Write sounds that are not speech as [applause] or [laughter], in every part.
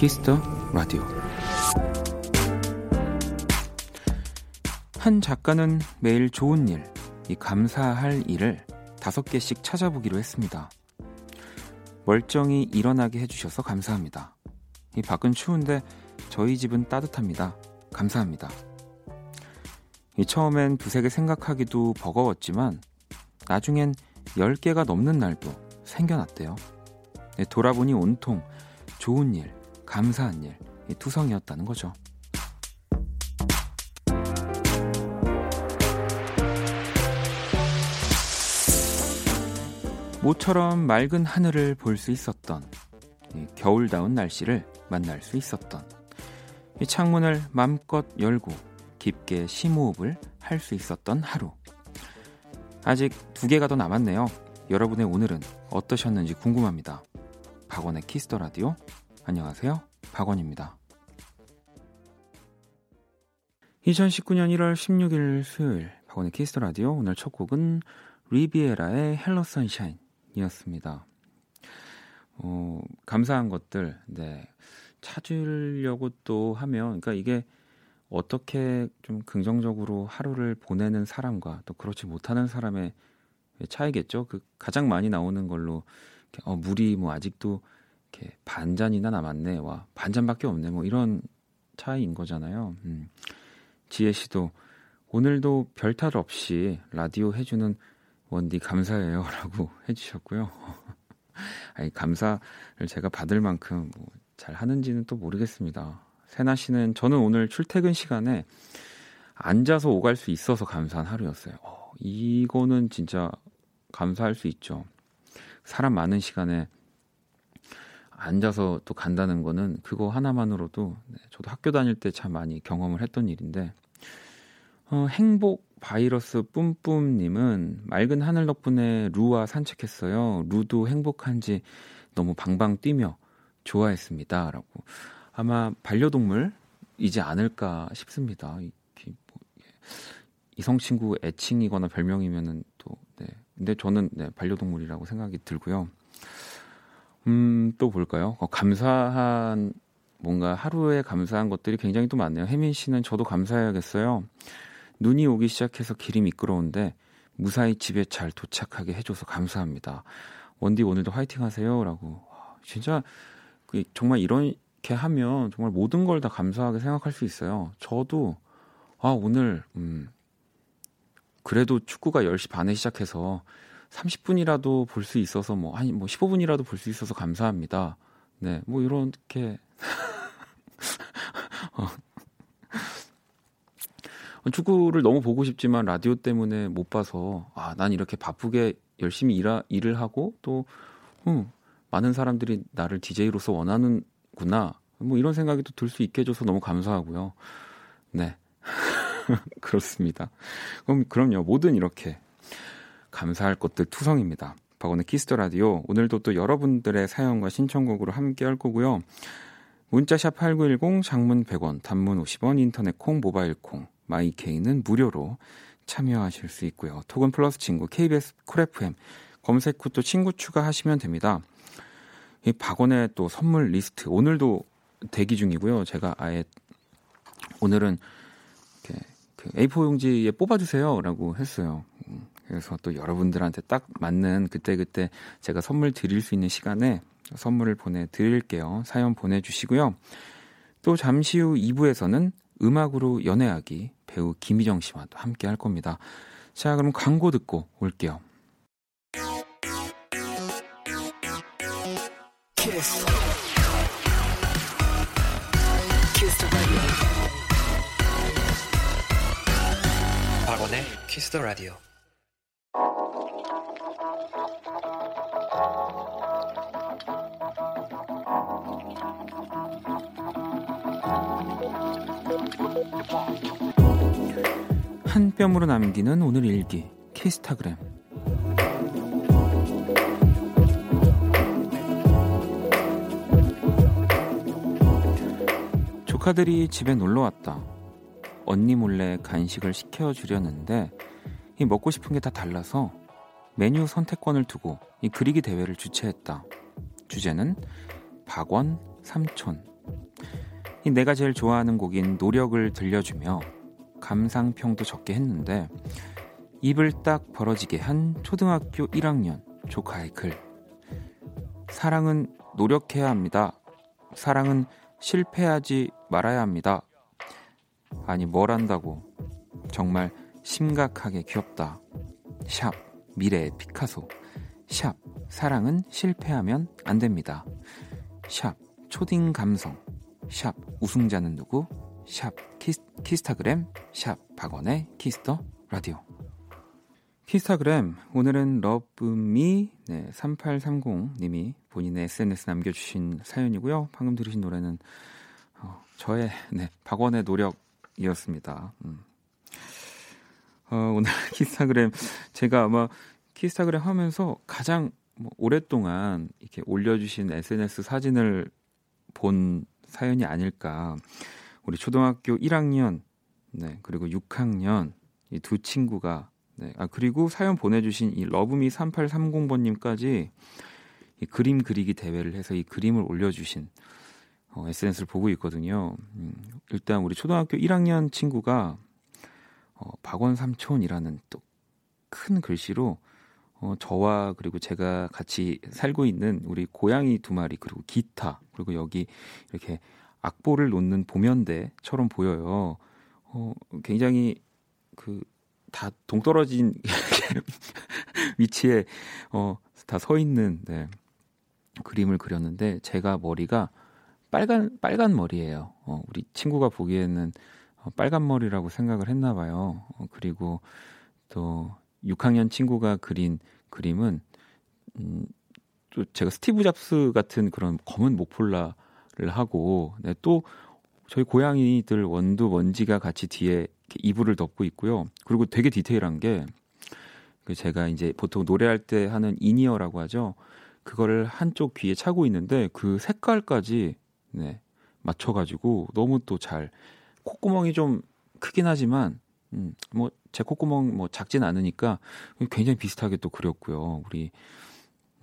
Kiss the Radio 한 작가는 매일 좋은 일, 이 감사할 일을 다섯 개씩 찾아보기로 했습니다. 멀쩡히 일어나게 해주셔서 감사합니다. 이 밖은 추운데 저희 집은 따뜻합니다. 감사합니다. 이 처음엔 두세 개 생각하기도 버거웠지만 나중엔 10개가 넘는 날도 생겨났대요. 네, 돌아보니 온통 좋은 일, 감사한 일, 투성이었다는 거죠. 모처럼 맑은 하늘을 볼 수 있었던 겨울다운 날씨를 만날 수 있었던 이 창문을 맘껏 열고 깊게 심호흡을 할 수 있었던 하루. 아직 두 개가 더 남았네요. 여러분의 오늘은 어떠셨는지 궁금합니다. 박원의 Kiss the Radio 안녕하세요. 박원입니다. 2019년 1월 16일 수요일 박원의 Kiss the Radio 오늘 첫 곡은 리비에라의 Hello Sunshine이었습니다. 어, 감사한 것들 네. 찾으려고 또 하면 그러니까 이게 어떻게 좀 긍정적으로 하루를 보내는 사람과 또 그렇지 못하는 사람의 차이겠죠. 그 가장 많이 나오는 걸로 어, 물이 뭐 아직도 이렇게 반잔이나 남았네. 와, 반잔밖에 없네. 뭐 이런 차이인 거잖아요. 음. 지혜 씨도 오늘도 별탈 없이 라디오 해주는 원디 감사해요라고 [laughs] 해주셨고요. [laughs] 아니 감사를 제가 받을 만큼 뭐 잘 하는지는 또 모르겠습니다. 세나 씨는 저는 오늘 출퇴근 시간에 앉아서 오갈 수 있어서 감사한 하루였어요. 어, 이거는 진짜 감사할 수 있죠. 사람 많은 시간에 앉아서 또 간다는 거는 그거 하나만으로도 네, 저도 학교 다닐 때 참 많이 경험을 했던 일인데 어, 행복 바이러스 뿜뿜님은 맑은 하늘 덕분에 루와 산책했어요. 루도 행복한지 너무 방방 뛰며 좋아했습니다. 라고. 아마 반려동물이지 않을까 싶습니다. 이, 뭐, 이성 친구 애칭이거나 별명이면은 또, 네. 근데 저는 네, 반려동물이라고 생각이 들고요. 음, 또 볼까요? 어, 감사한 뭔가 하루에 감사한 것들이 굉장히 또 많네요. 혜민 씨는 저도 감사해야겠어요. 눈이 오기 시작해서 길이 미끄러운데 무사히 집에 잘 도착하게 해줘서 감사합니다. 원디 오늘도 화이팅 하세요라고. 진짜 그 정말 이렇게 하면 정말 모든 걸 다 감사하게 생각할 수 있어요. 저도 아 오늘 음 그래도 축구가 10시 반에 시작해서 30분이라도 볼 수 있어서 뭐 아니 뭐 15분이라도 볼 수 있어서 감사합니다. 네, 뭐 이렇게 [laughs] 어, 축구를 너무 보고 싶지만 라디오 때문에 못 봐서 아, 난 이렇게 바쁘게 열심히 일하, 일을 하고 또 음, 많은 사람들이 나를 DJ로서 원하는구나. 뭐 이런 생각이 또 들 수 있게 해줘서 너무 감사하고요. 네. [laughs] 그렇습니다. 그럼 그럼요. 모든 이렇게 감사할 것들 투성입니다. 박원의 Kiss the Radio 오늘도 또 여러분들의 사연과 신청곡으로 함께 할 거고요. 문자샵 8910 장문 100원, 단문 50원, 인터넷 콩, 모바일 콩, my K는 무료로 참여하실 수 있고요. 톡은 플러스 친구 KBS Cool FM 검색 후 또 친구 추가하시면 됩니다. 이 박원의 또 선물 리스트 오늘도 대기 중이고요. 제가 아예 오늘은 이렇게 그 A4 용지에 뽑아주세요라고 했어요. 음, 그래서 또 여러분들한테 딱 맞는 그때 그때 제가 선물 드릴 수 있는 시간에 선물을 보내드릴게요. 사연 보내주시고요. 또 잠시 후 2부에서는 음악으로 연애하기 배우 김희정 씨와 또 함께 할 겁니다. 자, 그럼 광고 듣고 올게요. Kiss. Kiss 박원의 Kiss the Radio. 한 뼘으로 남기는 오늘 일기 키스타그램 조카들이 집에 놀러 왔다. 언니 몰래 간식을 시켜 주려는데 이 먹고 싶은 게 다 달라서 메뉴 선택권을 두고 이 그리기 대회를 주최했다. 주제는 박원 삼촌. 이 내가 제일 좋아하는 곡인 노력을 들려주며 감상평도 적게 했는데 입을 딱 벌어지게 한 초등학교 1학년 조카의 글. 사랑은 노력해야 합니다. 사랑은 실패하지 말아야 합니다. 아니 뭘 한다고 정말 심각하게 귀엽다. 샵 미래의 피카소. 샵 사랑은 실패하면 안 됩니다. 샵 초딩 감성. 샵 우승자는 누구? 샵 키스, 키스타그램. 샵 박원의 Kiss the Radio. 키스타그램 오늘은 Love Me 네, 3830님이 본인의 SNS 남겨주신 사연이고요. 방금 들으신 노래는 어, 저의 네, 박원의 노력이었습니다. 음. 어, 오늘 [laughs] 키스타그램 제가 아마 키스타그램 하면서 가장 뭐 오랫동안 이렇게 올려주신 SNS 사진을 본 사연이 아닐까. 우리 초등학교 1학년, 네, 그리고 6학년 이 두 친구가, 네, 아, 그리고 사연 보내주신 이 러브미 3830번님까지 이 그림 그리기 대회를 해서 이 그림을 올려주신 어, SNS를 보고 있거든요. 음, 일단 우리 초등학교 1학년 친구가 어, 박원 삼촌이라는 또 큰 글씨로 어, 저와 그리고 제가 같이 살고 있는 우리 고양이 두 마리 그리고 기타 그리고 여기 이렇게 악보를 놓는 보면대처럼 보여요. 어, 굉장히 그 다 동떨어진 [laughs] 위치에 어, 다 서 있는 네, 그림을 그렸는데 제가 머리가 빨간 빨간 머리예요. 어, 우리 친구가 보기에는 어, 빨간 머리라고 생각을 했나 봐요. 어, 그리고 또 6학년 친구가 그린 그림은 음, 또 제가 스티브 잡스 같은 그런 검은 목폴라를 하고 네, 또 저희 고양이들 원두 먼지가 같이 뒤에 이불을 덮고 있고요. 그리고 되게 디테일한 게그 제가 이제 보통 노래할 때 하는 in-ear라고 하죠. 그거를 한쪽 귀에 차고 있는데 그 색깔까지 네, 맞춰가지고 너무 또 잘 콧구멍이 좀 크긴 하지만 음, 뭐 제 콧구멍 뭐 작진 않으니까 굉장히 비슷하게 또 그렸고요. 우리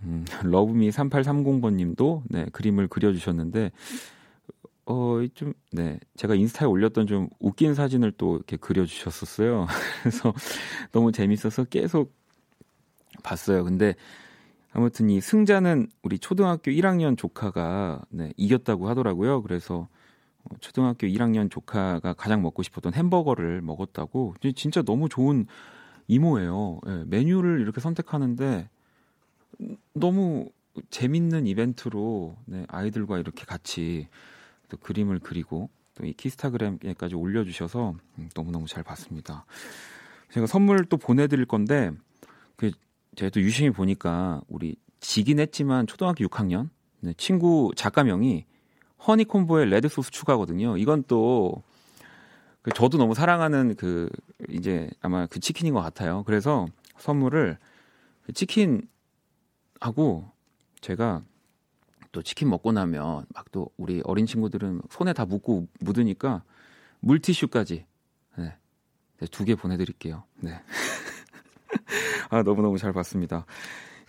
음, [laughs] 러브미 3830번님도 네, 그림을 그려주셨는데 어, 좀, 네. 제가 인스타에 올렸던 좀 웃긴 사진을 또 이렇게 그려주셨었어요. [laughs] 그래서 너무 재밌어서 계속 봤어요. 근데 아무튼 이 승자는 우리 초등학교 1학년 조카가 네, 이겼다고 하더라고요. 그래서 어, 초등학교 1학년 조카가 가장 먹고 싶었던 햄버거를 먹었다고. 진짜 너무 좋은 이모예요. 네, 메뉴를 이렇게 선택하는데 너무 재밌는 이벤트로 네, 아이들과 이렇게 같이 또 그림을 그리고 또 이 키스타그램에까지 올려주셔서 음, 너무너무 잘 봤습니다. 제가 선물 또 보내드릴 건데 그 제가 또 유심히 보니까 우리 지긴 했지만 초등학교 6학년 네, 친구 작가명이 허니콤보에 레드 소스 추가거든요. 이건 또그 저도 너무 사랑하는 그 이제 아마 그 치킨인 것 같아요. 그래서 선물을 그 치킨하고 제가 또 치킨 먹고 나면 막 또 우리 어린 친구들은 손에 다 묻고 묻으니까 물티슈까지 네. 네 두개 보내드릴게요. 네. [laughs] 아, 너무 너무 잘 봤습니다.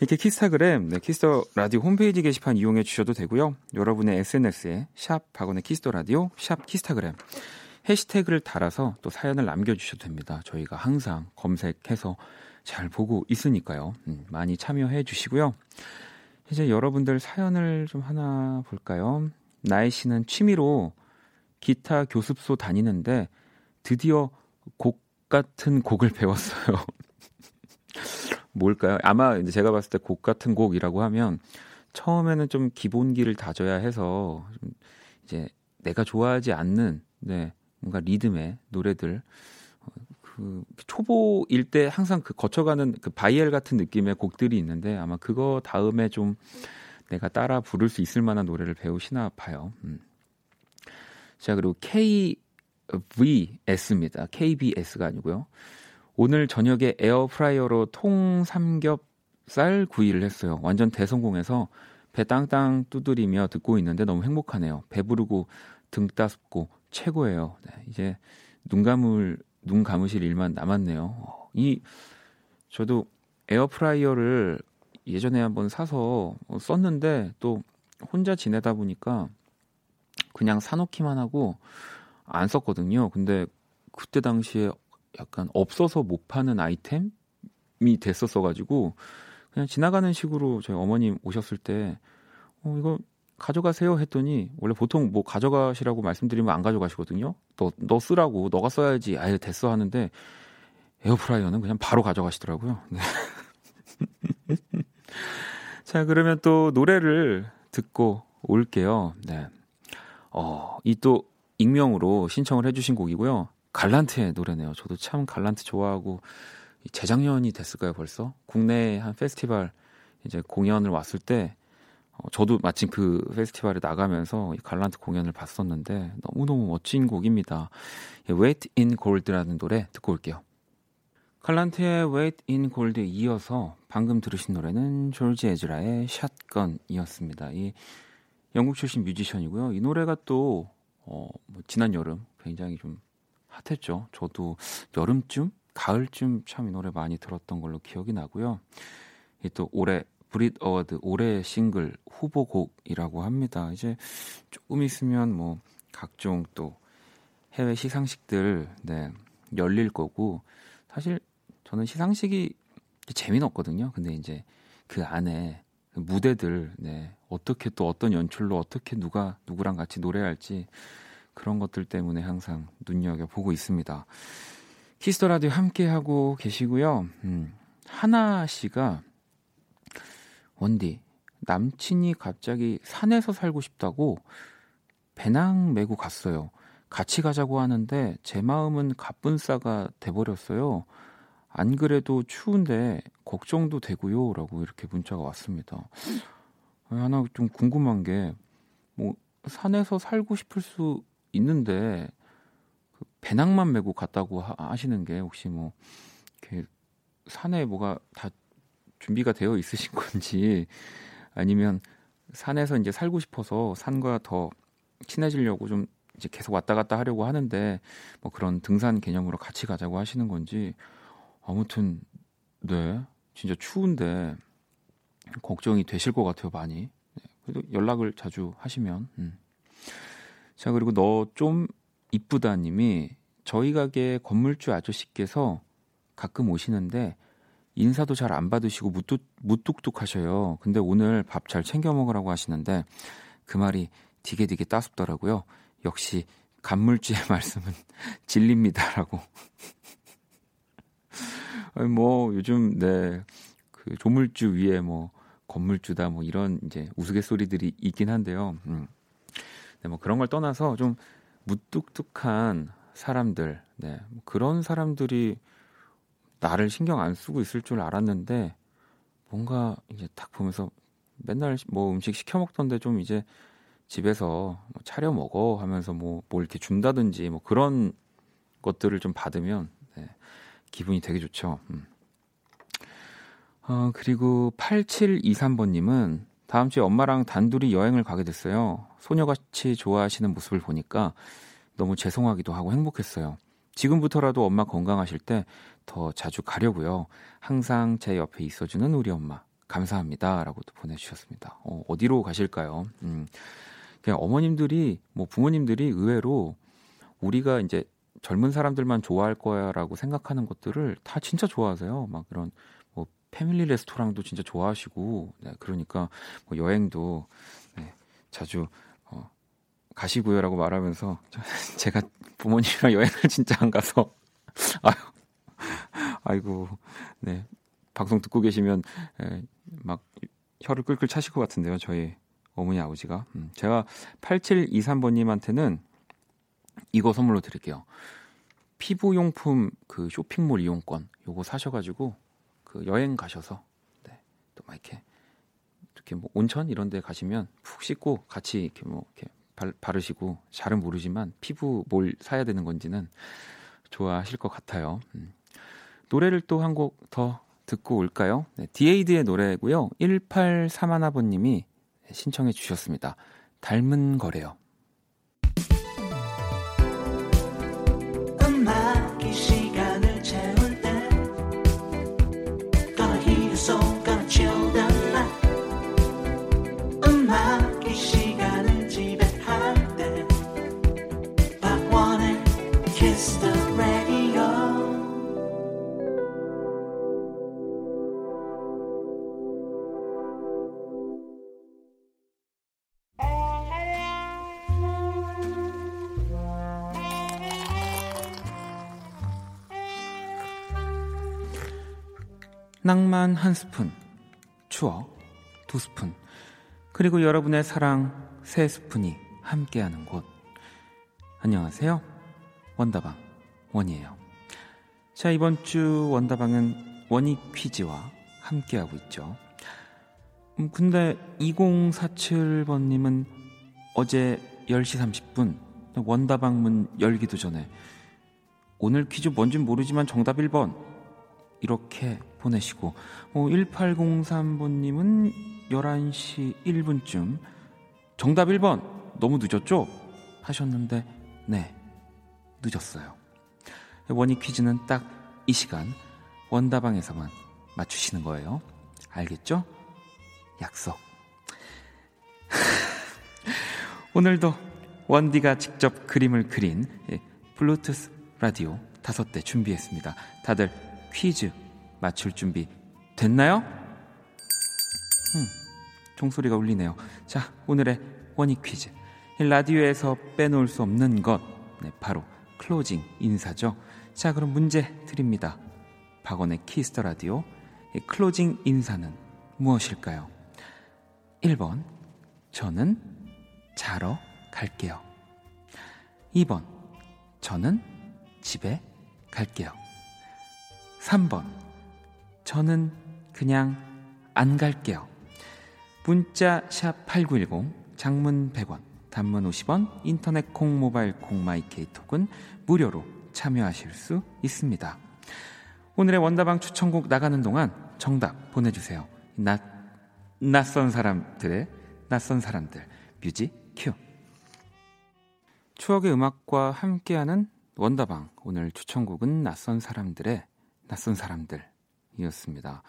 이렇게 키스타그램, 네, Kiss the Radio 홈페이지 게시판 이용해 주셔도 되고요. 여러분의 SNS에 샵 박원의 Kiss the Radio, 샵 키스타그램 해시태그를 달아서 또 사연을 남겨주셔도 됩니다. 저희가 항상 검색해서 잘 보고 있으니까요. 음, 많이 참여해 주시고요. 이제 여러분들 사연을 좀 하나 볼까요? 나혜 씨는 취미로 기타 교습소 다니는데 드디어 곡 같은 곡을 [laughs] 배웠어요. 뭘까요? 아마 이제 제가 봤을 때 곡 같은 곡이라고 하면 처음에는 좀 기본기를 다져야 해서 좀 이제 내가 좋아하지 않는 네, 뭔가 리듬의 노래들 어, 그 초보일 때 항상 그 거쳐가는 그 바이엘 같은 느낌의 곡들이 있는데 아마 그거 다음에 좀 내가 따라 부를 수 있을 만한 노래를 배우시나 봐요. 음. 자 그리고 KVS입니다. KBS가 아니고요. 오늘 저녁에 에어프라이어로 통 삼겹살 구이를 했어요. 완전 대성공해서 배 땅땅 두드리며 듣고 있는데 너무 행복하네요. 배부르고 등 따숩고 최고예요. 네, 이제 눈 감을 눈 감으실 일만 남았네요. 이 저도 에어프라이어를 예전에 한번 사서 썼는데 또 혼자 지내다 보니까 그냥 사놓기만 하고 안 썼거든요. 근데 그때 당시에 약간 없어서 못 파는 아이템이 됐었어 가지고 그냥 지나가는 식으로 저희 어머님 오셨을 때 어, 이거 가져가세요 했더니 원래 보통 뭐 가져가시라고 말씀드리면 안 가져가시거든요. 너, 너 쓰라고 너가 써야지 아예 됐어 하는데 에어프라이어는 그냥 바로 가져가시더라고요. [laughs] 네. 자, 그러면 또 노래를 듣고 올게요. 네. 어, 이 또 익명으로 신청을 해주신 곡이고요. 갈란트의 노래네요. 저도 참 갈란트 좋아하고 재작년이 됐을까요, 벌써? 국내 한 페스티벌 이제 공연을 왔을 때 어, 저도 마침 그 페스티벌에 나가면서 이 갈란트 공연을 봤었는데 너무너무 멋진 곡입니다. Weight in Gold라는 노래 듣고 올게요. 칼란트의 Wait in Gold에 이어서 방금 들으신 노래는 George Ezra의 Shotgun이었습니다. 이 영국 출신 뮤지션이고요. 이 노래가 또 어, 뭐 지난 여름 굉장히 좀 핫했죠. 저도 여름쯤, 가을쯤 참 이 노래 많이 들었던 걸로 기억이 나고요. 이 또 올해 BRIT Award 올해 싱글 후보곡이라고 합니다. 이제 조금 있으면 뭐 각종 또 해외 시상식들 네, 열릴 거고 사실 저는 시상식이 재미는 없거든요. 근데 이제 그 안에 그 무대들 네, 어떻게 또 어떤 연출로 어떻게 누가 누구랑 같이 노래할지 그런 것들 때문에 항상 눈여겨 보고 있습니다. Kiss the Radio 함께 하고 계시고요. 음, 하나 씨가 원디 남친이 갑자기 산에서 살고 싶다고 배낭 메고 갔어요. 같이 가자고 하는데 제 마음은 갑분싸가 돼버렸어요. 안 그래도 추운데 걱정도 되고요라고 이렇게 문자가 왔습니다. 하나 좀 궁금한 게 뭐 산에서 살고 싶을 수 있는데 그 배낭만 메고 갔다고 하, 시는게 혹시 뭐 이렇게 산에 뭐가 다 준비가 되어 있으신 건지 아니면 산에서 이제 살고 싶어서 산과 더 친해지려고 좀 이제 계속 왔다 갔다 하려고 하는데 뭐 그런 등산 개념으로 같이 가자고 하시는 건지 아무튼 네 진짜 추운데 걱정이 되실 것 같아요 많이 네, 그래도 연락을 자주 하시면 음. 자 그리고 너 좀 이쁘다 님이 저희 가게 건물주 아저씨께서 가끔 오시는데 인사도 잘 안 받으시고 무뚝, 무뚝뚝하셔요. 근데 오늘 밥 잘 챙겨 먹으라고 하시는데 그 말이 되게 되게 따숩더라고요. 역시 간물주의 [laughs] 말씀은 진리입니다라고. [laughs] 아니 뭐 요즘 네그 조물주 위에 뭐 건물주다 뭐 이런 이제 우스갯소리들이 있긴 한데요. 음. 네, 뭐 그런 걸 떠나서 좀 무뚝뚝한 사람들, 네, 뭐 그런 사람들이 나를 신경 안 쓰고 있을 줄 알았는데 뭔가 이제 딱 보면서 맨날 뭐 음식 시켜 먹던데 좀 이제 집에서 뭐 차려 먹어 하면서 뭐, 뭐 이렇게 준다든지 뭐 그런 것들을 좀 받으면 네, 기분이 되게 좋죠. 음. 어, 그리고 8723번님은 다음 주에 엄마랑 단둘이 여행을 가게 됐어요. 소녀같이 좋아하시는 모습을 보니까 너무 죄송하기도 하고 행복했어요. 지금부터라도 엄마 건강하실 때 더 자주 가려고요. 항상 제 옆에 있어주는 우리 엄마 감사합니다. 라고 또 보내주셨습니다. 어, 어디로 가실까요? 음, 그냥 어머님들이 뭐 부모님들이 의외로 우리가 이제 젊은 사람들만 좋아할 거야라고 생각하는 것들을 다 진짜 좋아하세요. 막 그런 뭐 패밀리 레스토랑도 진짜 좋아하시고 네, 그러니까 뭐 여행도 네, 자주 어, 가시고요라고 말하면서 [laughs] 제가 부모님이랑 여행을 진짜 안 가서 [laughs] 아유 아이고 네 방송 듣고 계시면 에, 막 혀를 끌끌 차실 것 같은데요 저희 어머니 아버지가. 음, 제가 8723번님한테는 이거 선물로 드릴게요. 피부용품 그 쇼핑몰 이용권 요거 사셔가지고 그 여행 가셔서 네, 또막 이렇게 이렇게 뭐 온천 이런 데 가시면 푹 씻고 같이 이렇게 뭐 이렇게 발, 바르시고 잘은 모르지만 피부 뭘 사야 되는 건지는 좋아하실 것 같아요. 음. 노래를 또 한 곡 더 듣고 올까요? 네, 디에이드의 노래고요. 1831번님이 신청해 주셨습니다. 닮은 거래요. 낭만 한 스푼, 추억 두 스푼, 그리고 여러분의 사랑 세 스푼이 함께하는 곳. 안녕하세요. 원다방 원이에요. 자, 이번 주 원다방은 원이 퀴즈와 함께하고 있죠. 음, 근데 2047번님은 어제 10시 30분 원다방 문 열기도 전에 오늘 퀴즈 뭔진 모르지만 정답 1번 이렇게 보내시고 어, 1803번님은 11시 1분쯤 정답 1번 너무 늦었죠? 하셨는데 네 늦었어요. 원이 퀴즈는 딱 이 시간 원다방에서만 맞추시는 거예요. 알겠죠? 약속. [laughs] 오늘도 원디가 직접 그림을 그린 예, 블루투스 라디오 다섯 대 준비했습니다. 다들 퀴즈 맞출 준비 됐나요? 음, 종소리가 울리네요. 자, 오늘의 원이 퀴즈. 라디오에서 빼놓을 수 없는 것. 네, 바로 클로징 인사죠. 자, 그럼 문제 드립니다. 박원의 Kiss the Radio. 클로징 인사는 무엇일까요? 1번. 저는 자러 갈게요. 2번. 저는 집에 갈게요. 3번. 저는 그냥 안 갈게요. 문자 샵 8910 장문 100원 단문 50원 인터넷 콩 모바일 콩 마이케이톡은 무료로 참여하실 수 있습니다. 오늘의 원다방 추천곡 나가는 동안 정답 보내주세요. 낯, 낯선 사람들의 낯선 사람들 뮤직 큐 추억의 음악과 함께하는 원다방 오늘 추천곡은 낯선 사람들의 낯선 사람들이었습니다.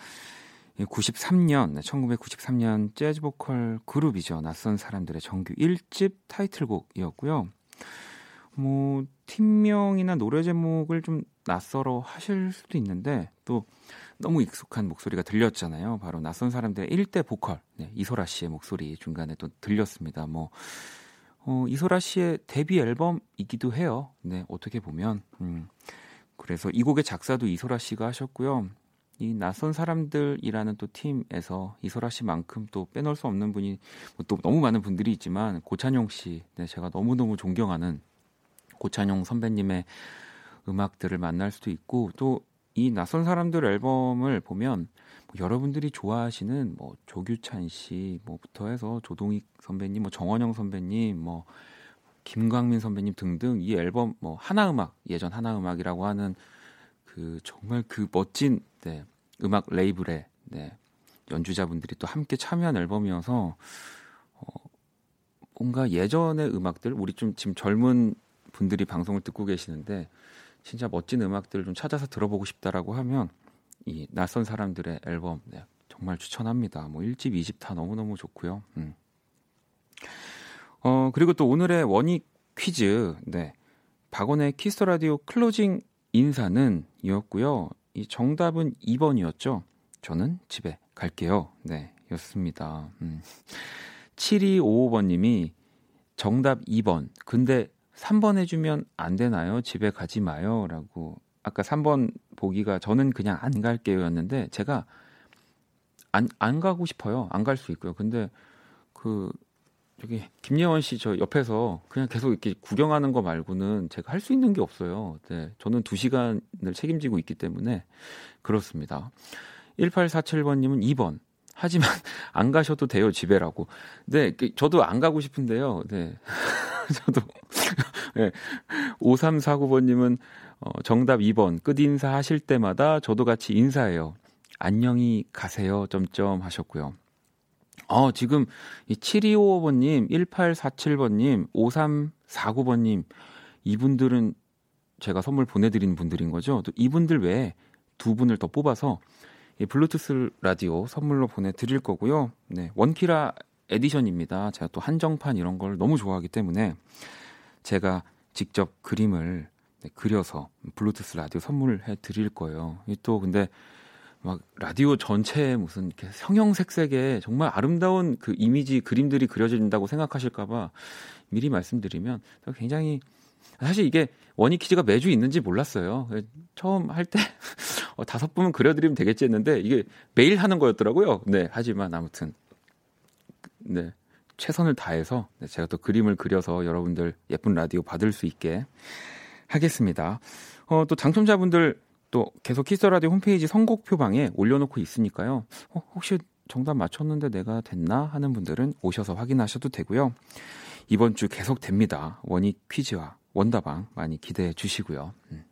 93년, 1993년 재즈 보컬 그룹이죠. 낯선 사람들의 정규 1집 타이틀곡이었고요. 뭐 팀명이나 노래 제목을 좀 낯설어 하실 수도 있는데 또 너무 익숙한 목소리가 들렸잖아요. 바로 낯선 사람들의 1대 보컬 네, 이소라 씨의 목소리 중간에 또 들렸습니다. 뭐 어, 이소라 씨의 데뷔 앨범이기도 해요. 네, 어떻게 보면 음, 그래서 이 곡의 작사도 이소라 씨가 하셨고요. 이 낯선 사람들이라는 또 팀에서 이소라 씨만큼 또 빼놓을 수 없는 분이 뭐또 너무 많은 분들이 있지만 고찬용 씨, 네, 제가 너무 너무 존경하는 고찬용 선배님의 음악들을 만날 수도 있고 또 이 낯선 사람들 앨범을 보면 뭐 여러분들이 좋아하시는 뭐 조규찬 씨 뭐부터 해서 조동익 선배님, 뭐 정원영 선배님, 뭐 김광민 선배님 등등 이 앨범 뭐 하나음악 예전 하나음악이라고 하는 그 정말 그 멋진 네, 음악 레이블의 네, 연주자분들이 또 함께 참여한 앨범이어서 어, 뭔가 예전의 음악들 우리 좀 지금 젊은 분들이 방송을 듣고 계시는데 진짜 멋진 음악들을 좀 찾아서 들어보고 싶다라고 하면 이 낯선 사람들의 앨범 네, 정말 추천합니다. 뭐 1집, 2집 다 너무너무 좋고요. 음. 어, 그리고 또 오늘의 원이 퀴즈. 네. 박원의 Kiss the Radio 클로징 인사는 이었고요. 이 정답은 2번이었죠. 저는 집에 갈게요. 네, 였습니다. 음. 7255번 님이 정답 2번. 근데 3번 해주면 안 되나요? 집에 가지 마요. 라고. 아까 3번 보기가 저는 그냥 안 갈게요 였는데 제가 안, 안 가고 싶어요. 안 갈 수 있고요. 근데 그 저기 김예원 씨 저 옆에서 그냥 계속 이렇게 구경하는 거 말고는 제가 할 수 있는 게 없어요. 네. 저는 2시간을 책임지고 있기 때문에 그렇습니다. 1847번 님은 2번. 하지만 [laughs] 안 가셔도 돼요, 집에라고. 네, 그 저도 안 가고 싶은데요. 네. [laughs] 저도 [laughs] 네. 5349번 님은 어, 정답 2번. 끝 인사 하실 때마다 저도 같이 인사해요. 안녕히 가세요. 점점 하셨고요. 어, 지금 이 7255번님, 1847번님, 5349번님, 이분들은 제가 선물 보내드리는 분들인 거죠. 또 이분들 외에 두 분을 더 뽑아서 이 블루투스 라디오 선물로 보내드릴 거고요. 네, 원키라 에디션입니다. 제가 또 한정판 이런 걸 너무 좋아하기 때문에 제가 직접 그림을 네, 그려서 블루투스 라디오 선물해 드릴 거예요. 또 근데 막 라디오 전체에 무슨 이렇게 형형색색의 정말 아름다운 그 이미지 그림들이 그려진다고 생각하실까봐 미리 말씀드리면 굉장히 사실 이게 원희 퀴즈가 매주 있는지 몰랐어요. 처음 할때 [laughs] 어, 다섯 분은 그려드리면 되겠지 했는데 이게 매일 하는 거였더라고요. 네, 하지만 아무튼 네 최선을 다해서 네, 제가 또 그림을 그려서 여러분들 예쁜 라디오 받을 수 있게 하겠습니다. 어, 또 당첨자분들 또 계속 키스 라디오 홈페이지 선곡표 방에 올려놓고 있으니까요. 어, 혹시 정답 맞췄는데 내가 됐나 하는 분들은 오셔서 확인하셔도 되고요. 이번 주 계속 됩니다. 원희 퀴즈와 원다방 많이 기대해 주시고요. 음.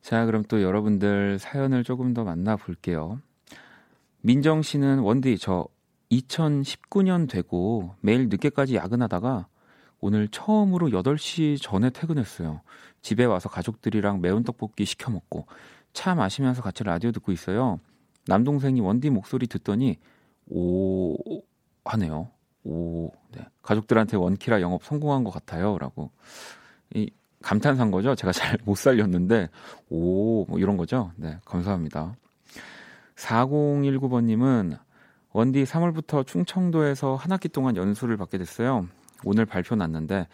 자, 그럼 또 여러분들 사연을 조금 더 만나볼게요. 민정 씨는 원디 저 2019년 되고 매일 늦게까지 야근하다가 오늘 처음으로 8시 전에 퇴근했어요. 집에 와서 가족들이랑 매운 떡볶이 시켜 먹고 차 마시면서 같이 라디오 듣고 있어요. 남동생이 원디 목소리 듣더니 오 하네요. 오, 네. 가족들한테 원키라 영업 성공한 것 같아요.라고 이 감탄한 거죠. 제가 잘 못 살렸는데 오, 뭐 이런 거죠. 네, 감사합니다. 4019번님은 원디 3월부터 충청도에서 한 학기 동안 연수를 받게 됐어요. 오늘 발표 났는데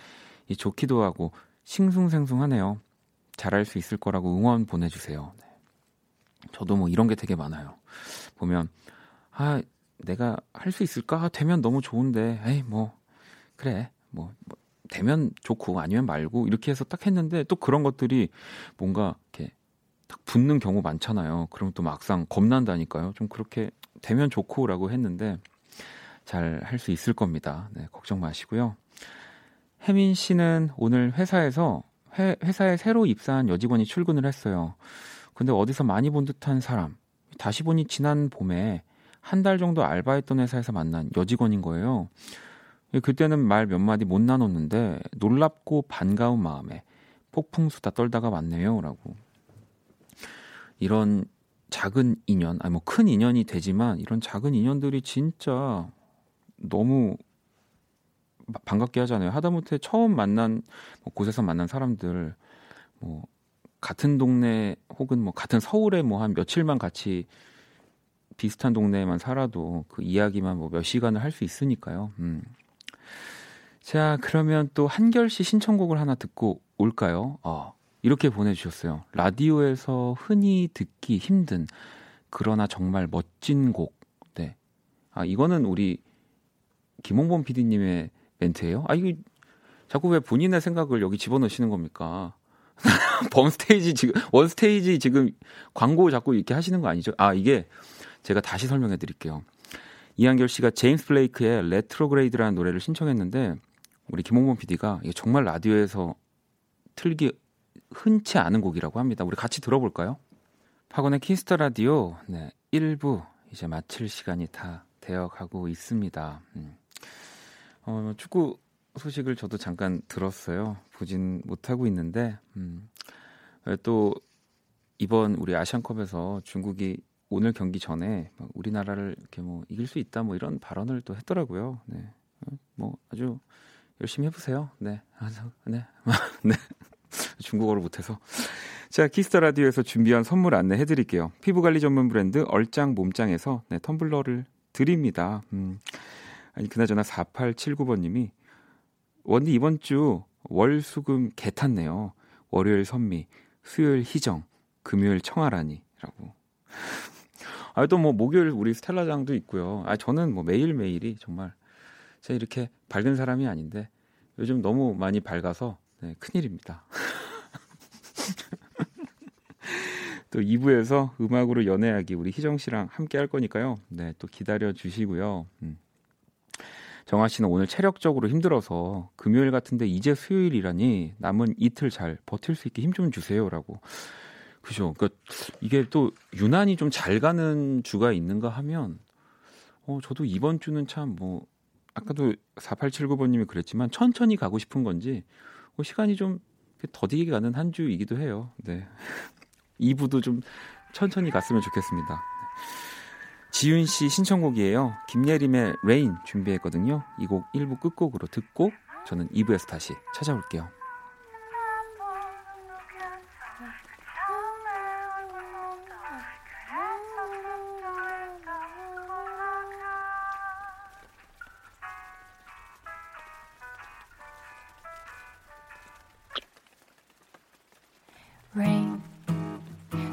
이 좋기도 하고 싱숭생숭하네요. 잘할 수 있을 거라고 응원 보내주세요. 네. 저도 뭐 이런 게 되게 많아요. 보면 아 내가 할 수 있을까 되면 너무 좋은데 에이 뭐 그래 뭐, 뭐 되면 좋고 아니면 말고 이렇게 해서 딱 했는데 또 그런 것들이 뭔가 이렇게 딱 붙는 경우 많잖아요. 그럼 또 막상 겁난다니까요. 좀 그렇게 되면 좋고라고 했는데 잘 할 수 있을 겁니다. 네, 걱정 마시고요. 혜민 씨는 오늘 회사에서 회, 회사에 새로 입사한 여직원이 출근을 했어요. 근데 어디서 많이 본 듯한 사람. 다시 보니 지난 봄에 한 달 정도 알바했던 회사에서 만난 여직원인 거예요. 그때는 말 몇 마디 못 나눴는데 놀랍고 반가운 마음에 폭풍 수다 떨다가 왔네요라고. 이런 작은 인연, 아니 뭐 큰 인연이 되지만 이런 작은 인연들이 진짜 너무 반갑게 하잖아요. 하다못해 처음 만난 뭐 곳에서 만난 사람들 뭐 같은 동네 혹은 뭐 같은 서울에 뭐 한 며칠만 같이 비슷한 동네에만 살아도 그 이야기만 뭐 몇 시간을 할 수 있으니까요. 음. 자, 그러면 또 한결 씨 신청곡을 하나 듣고 올까요? 어, 이렇게 보내주셨어요. 라디오에서 흔히 듣기 힘든 그러나 정말 멋진 곡. 네. 아, 이거는 우리 김홍범 PD님의 멘트예요? 아 이거 자꾸 왜 본인의 생각을 여기 집어넣으시는 겁니까? [laughs] 범 스테이지 지금 원 스테이지 지금 광고 자꾸 이렇게 하시는 거 아니죠? 아 이게 제가 다시 설명해 드릴게요. 이한결 씨가 James Blake의 Retrograde라는 노래를 신청했는데 우리 김홍범 PD가 이게 정말 라디오에서 틀기 흔치 않은 곡이라고 합니다. 우리 같이 들어볼까요? 박원의 Kiss the Radio 네, 1부 이제 마칠 시간이 다 되어 가고 있습니다. 음. 어, 축구 소식을 저도 잠깐 들었어요. 보진 못하고 있는데, 음, 또 이번 우리 아시안컵에서 중국이 오늘 경기 전에 우리나라를 이렇게 뭐 이길 수 있다 뭐 이런 발언을 또 했더라고요. 네, 어, 뭐 아주 열심히 해보세요. 네, 네, [laughs] 네. 중국어를 못해서. 자, Kiss the Radio에서 준비한 선물 안내 해드릴게요. 피부 관리 전문 브랜드 얼짱 몸짱에서 네, 텀블러를 드립니다. 음. 아니 그나저나 4879번님이 원디 이번 주 월수금 계 탔네요. 월요일 선미, 수요일 희정, 금요일 청하라니라고. 아 또 뭐 목요일 우리 스텔라장도 있고요. 아 저는 뭐 매일 매일이 정말 제가 이렇게 밝은 사람이 아닌데 요즘 너무 많이 밝아서 네, 큰일입니다. [laughs] 또 2부에서 음악으로 연애하기 우리 희정 씨랑 함께 할 거니까요. 네, 또 기다려 주시고요. 음. 정아 씨는 오늘 체력적으로 힘들어서 금요일 같은데 이제 수요일이라니 남은 이틀 잘 버틸 수 있게 힘 좀 주세요라고. 그죠. 그러니까 이게 또 유난히 좀 잘 가는 주가 있는가 하면 어 저도 이번 주는 참 뭐 아까도 4879번 님이 그랬지만 천천히 가고 싶은 건지 뭐 시간이 좀 더디게 가는 한 주이기도 해요. 네. [laughs] 2부도 좀 천천히 갔으면 좋겠습니다. 지윤 씨 신청곡이에요. 김예림의 Rain 준비했거든요. 이 곡 1부 끝곡으로 듣고 저는 2부에서 다시 찾아올게요.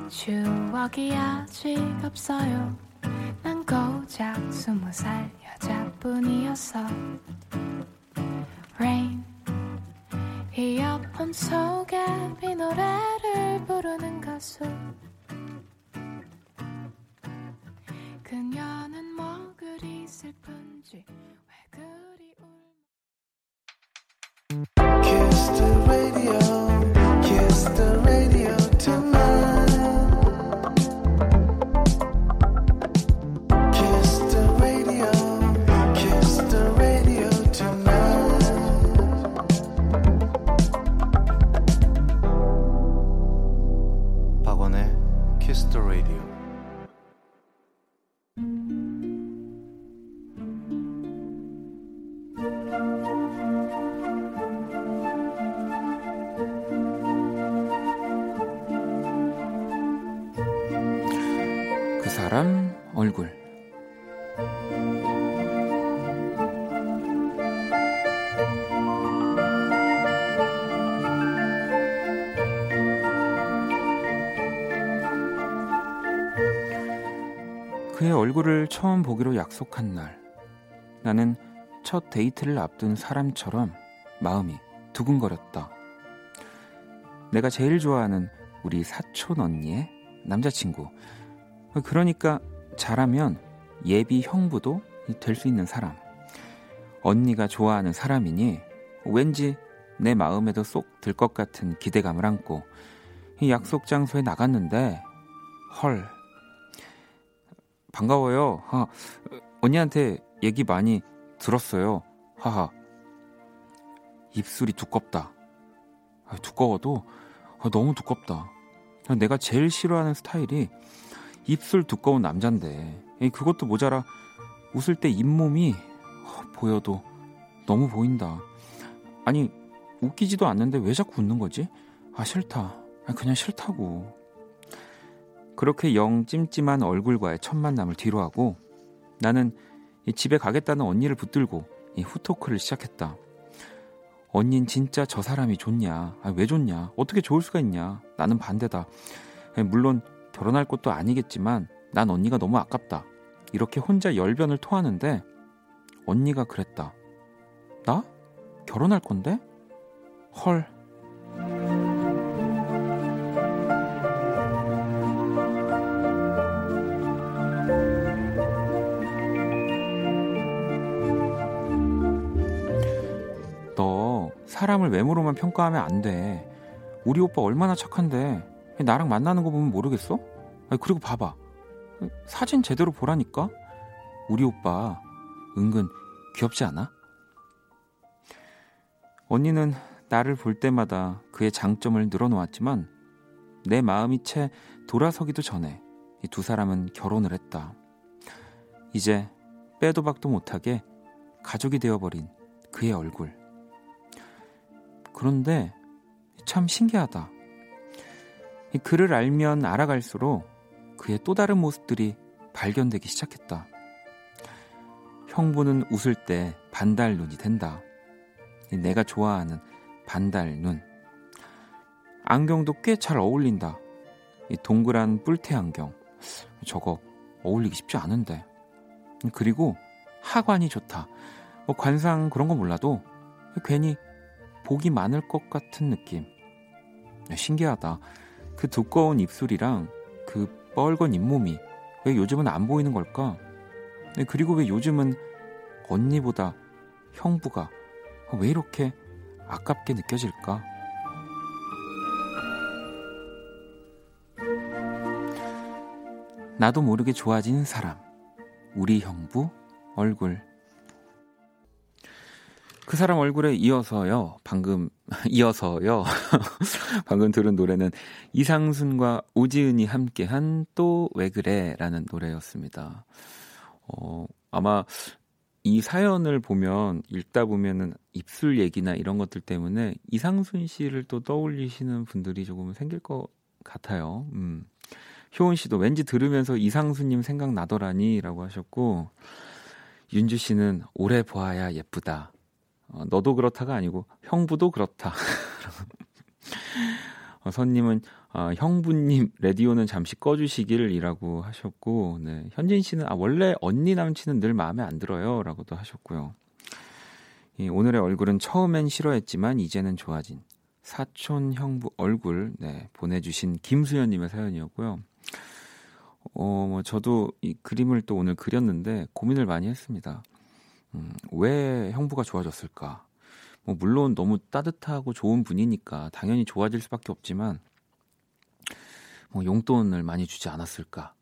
추억이 아직 없어요. 고작 스무 살 여자뿐이었어 Rain. 이어폰 속에 비 노래를 부르는 가수. 그녀는 뭐 그리 슬픈지 얼굴을 처음 보기로 약속한 날, 나는 첫 데이트를 앞둔 사람처럼 마음이 두근거렸다. 내가 제일 좋아하는 우리 사촌 언니의 남자친구. 그러니까 잘하면 예비 형부도 될 수 있는 사람. 언니가 좋아하는 사람이니 왠지 내 마음에도 쏙 들 것 같은 기대감을 안고 이 약속 장소에 나갔는데 헐 반가워요. 하, 언니한테 얘기 많이 들었어요. 하하. 입술이 두껍다. 아, 두꺼워도 아, 너무 두껍다. 아, 내가 제일 싫어하는 스타일이 입술 두꺼운 남잔데 그것도 모자라 웃을 때 잇몸이 어, 보여도 너무 보인다. 아니 웃기지도 않는데 왜 자꾸 웃는 거지? 아 싫다. 아, 그냥 싫다고. 그렇게 영 찜찜한 얼굴과의 첫 만남을 뒤로하고 나는 이 집에 가겠다는 언니를 붙들고 이 후토크를 시작했다. 언닌 진짜 저 사람이 좋냐? 아, 왜 좋냐? 어떻게 좋을 수가 있냐? 나는 반대다. 에, 물론 결혼할 것도 아니겠지만 난 언니가 너무 아깝다. 이렇게 혼자 열변을 토하는데 언니가 그랬다. 나? 결혼할 건데? 헐. 사람을 외모로만 평가하면 안 돼. 우리 오빠 얼마나 착한데 나랑 만나는 거 보면 모르겠어? 아니, 그리고 봐봐. 사진 제대로 보라니까. 우리 오빠 은근 귀엽지 않아? 언니는 나를 볼 때마다 그의 장점을 늘어놓았지만 내 마음이 채 돌아서기도 전에 이두 사람은 결혼을 했다. 이제 빼도 박도 못하게 가족이 되어버린 그의 얼굴. 그런데 참 신기하다. 이 그를 알면 알아갈수록 그의 또 다른 모습들이 발견되기 시작했다. 형부는 웃을 때 반달 눈이 된다. 이 내가 좋아하는 반달 눈. 안경도 꽤 잘 어울린다. 이 동그란 뿔테 안경. 저거 어울리기 쉽지 않은데. 그리고 하관이 좋다. 뭐 관상 그런 거 몰라도 괜히 복이 많을 것 같은 느낌. 신기하다. 그 두꺼운 입술이랑 그 뻘건 잇몸이 왜 요즘은 안 보이는 걸까? 네, 그리고 왜 요즘은 언니보다 형부가 왜 이렇게 아깝게 느껴질까? 나도 모르게 좋아진 사람. 우리 형부 얼굴. 그 사람 얼굴에 이어서요. 방금 [laughs] 이어서요. [laughs] 방금 들은 노래는 이상순과 오지은이 함께한 또 왜 그래라는 노래였습니다. 어, 아마 이 사연을 보면 읽다 보면은 입술 얘기나 이런 것들 때문에 이상순 씨를 또 떠올리시는 분들이 조금 생길 것 같아요. 음. 효은 씨도 왠지 들으면서 이상수님 생각나더라니라고 하셨고 윤주 씨는 오래 보아야 예쁘다. 어, 너도 그렇다가 아니고 형부도 그렇다. [laughs] 어, 선님은 아, 형부님 라디오는 잠시 꺼주시길이라고 하셨고, 네. 현진 씨는 아 원래 언니 남친은 늘 마음에 안 들어요라고도 하셨고요. 이 오늘의 얼굴은 처음엔 싫어했지만 이제는 좋아진 사촌 형부 얼굴 네, 보내주신 김수현님의 사연이었고요. 어, 뭐 저도 이 그림을 또 오늘 그렸는데 고민을 많이 했습니다. 음, 왜 형부가 좋아졌을까? 뭐 물론 너무 따뜻하고 좋은 분이니까 당연히 좋아질 수밖에 없지만 뭐 용돈을 많이 주지 않았을까?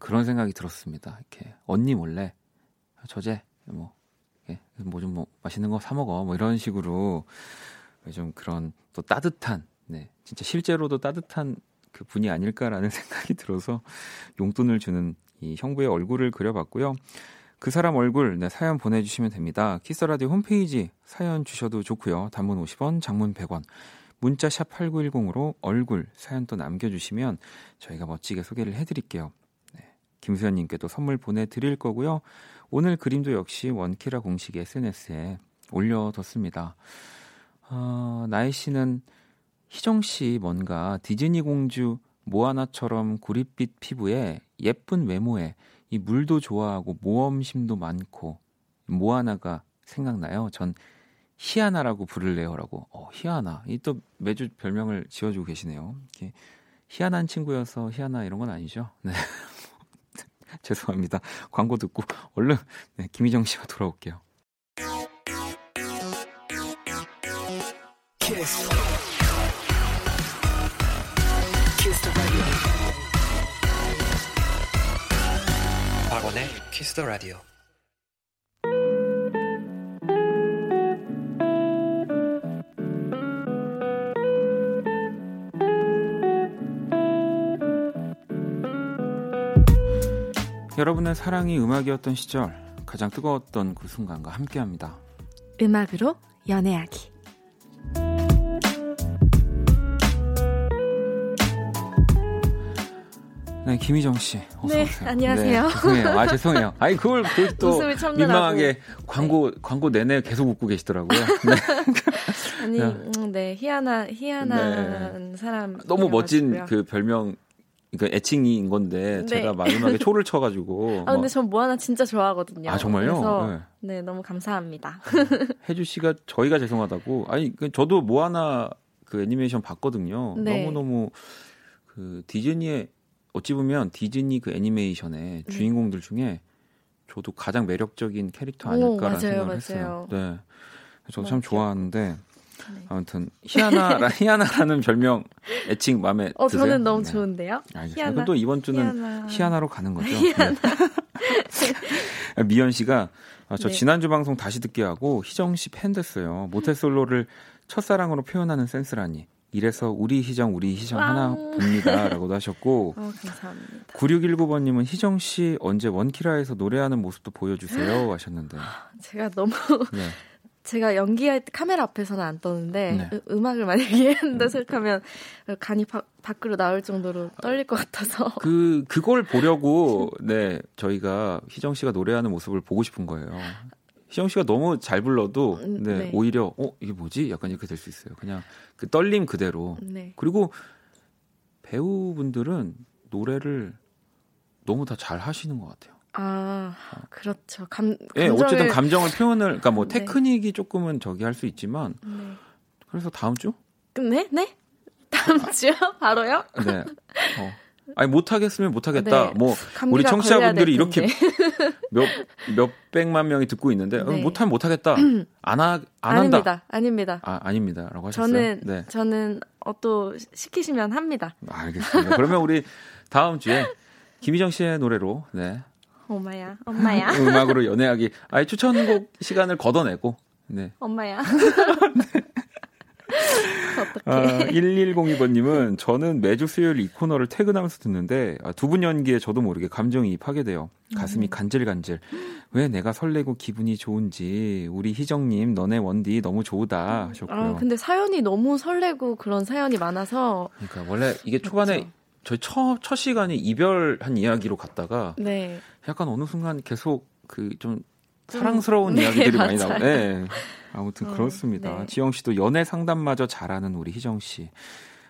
그런 생각이 들었습니다. 이렇게 언니 몰래 저제 뭐 뭐좀 뭐 맛있는 거 사 먹어 뭐 이런 식으로 좀 그런 또 따뜻한 네 진짜 실제로도 따뜻한 그 분이 아닐까라는 [laughs] 생각이 들어서 용돈을 주는 이 형부의 얼굴을 그려봤고요. 그 사람 얼굴 네, 사연 보내주시면 됩니다. 키스라디오 홈페이지 사연 주셔도 좋고요. 단문 50원, 장문 100원, 문자 샵 8910으로 얼굴 사연 또 남겨주시면 저희가 멋지게 소개를 해드릴게요. 네, 김수현님께도 선물 보내드릴 거고요. 오늘 그림도 역시 원키라 공식 SNS에 올려뒀습니다. 어, 나혜 씨는 희정 씨 뭔가 디즈니 공주 모아나처럼 구릿빛 피부에 예쁜 외모에 이 물도 좋아하고 모험심도 많고 모아나가 생각나요. 전 희아나라고 부를래요라고. 어, 희아나. 이 또 매주 별명을 지어주고 계시네요. 이렇게 희한한 친구여서 희아나 이런 건 아니죠. 네. [laughs] 죄송합니다. 광고 듣고 얼른 네, 김희정 씨가 돌아올게요. 박원의 키스 더 라디오. 여러분의 사랑이 음악이었던 시절 가장 뜨거웠던 그 순간과 함께합니다. 음악으로 연애하기. 네, 김희정 씨. 어서 네, 오세요. 안녕하세요. 네, 죄송해요. 아, 죄송해요. 아니, 그걸 [laughs] 참느라고. 민망하게 광고 광고 내내 계속 웃고 계시더라고요. [laughs] 네. 아니, 야. 음, 네, 희한한, 희한한 사람. 너무 멋진 그 별명 그러니까 애칭인 건데 네. 제가 마지막에 초를 쳐 가지고 [laughs] 아, 근데 전 모아나 진짜 좋아하거든요. 아, 정말요? 그래서, 네. 네. 너무 감사합니다. 혜주 씨가 저희가 죄송하다고. 아니 그 저도 모아나 그 애니메이션 봤거든요. 네. 너무 너무 그 디즈니의 어찌 보면 디즈니 그 애니메이션의 주인공들 중에 저도 가장 매력적인 캐릭터 네. 오, 아닐까라는 맞아요, 생각을 했어요. 맞아요. 네. 저도 너무 참. 좋아하는데 네. 아무튼 희아나 희아나라는 [laughs] 별명 애칭 마음에 어, 드세요? 저는 너무 네. 좋은데요? 알겠습니다. 희아나. 또 이번 주는 희아나. 희아나로 가는 거죠. [laughs] 네. [laughs] 미연 씨가 아, 저 네. 지난주 방송 다시 듣게 하고 희정 씨 팬 됐어요. 모태솔로를 첫사랑으로 표현하는 센스라니. 이래서 우리 희정 우리 희정 하나 왕. 봅니다라고도 하셨고 [laughs] 어, 감사합니다. 9619번님은 희정 씨 언제 원키라에서 노래하는 모습도 보여주세요 하셨는데 제가 너무 네. [laughs] 제가 연기할 때 카메라 앞에서는 안 떠는데 네. 으- 음악을 만약에 [laughs] 한다 생각하면 간이 바- 밖으로 나올 정도로 떨릴 것 같아서 그 그걸 보려고 네 저희가 희정 씨가 노래하는 모습을 보고 싶은 거예요. 희정 씨가 너무 잘 불러도 음, 네, 네. 오히려 어 이게 뭐지 약간 이렇게 될 수 있어요. 그냥 그 떨림 그대로 네. 그리고 배우분들은 노래를 너무 다 잘 하시는 것 같아요. 아 그렇죠. 감 예, 감정을- 어쨌든 감정을 표현을 그러니까 뭐 [laughs] 네. 테크닉이 조금은 저기 할 수 있지만 네. 그래서 다음 주 네? 네? 다음 주요? 바로요? 네. 어. 아니 못 하겠으면 못 하겠다. 네. 뭐 우리 청취자분들이 이렇게. [laughs] 몇 몇백만 명이 듣고 있는데 어, 네. 못 하면 못 하겠다. [clears throat] 안, 하, 안 한다. 아닙니다. 아닙니다. 아, 아닙니다라고 하셨어요. 저는 네. 저는 어, 또 시키시면 합니다. 알겠습니다. 그러면 우리 다음 주에 김희정 씨의 노래로 네. 엄마야, 엄마야, [laughs] 음악으로 연애하기 아예 추천곡 시간을 걷어내고 네. 엄마야. 어떡해. [laughs] 아, 1102번님은 저는 매주 수요일 이 코너를 퇴근하면서 듣는데 아, 두분 연기에 저도 모르게 감정이입하게 돼요. 음. 가슴이 간질간질. 왜 내가 설레고 기분이 좋은지 우리 희정님 너네 원디 너무 좋다 하셨고요. 아, 근데 사연이 너무 설레고 그런 사연이 많아서 그러니까 원래 이게 초반에 그렇죠. 저희 첫, 첫 시간이 이별한 이야기로 갔다가 네. 약간 어느 순간 계속 그좀 좀, 사랑스러운 네, 이야기들이 많이 맞아요. 나오고 네. 아무튼 어, 그렇습니다. 네. 지영 씨도 연애 상담마저 잘하는 우리 희정 씨.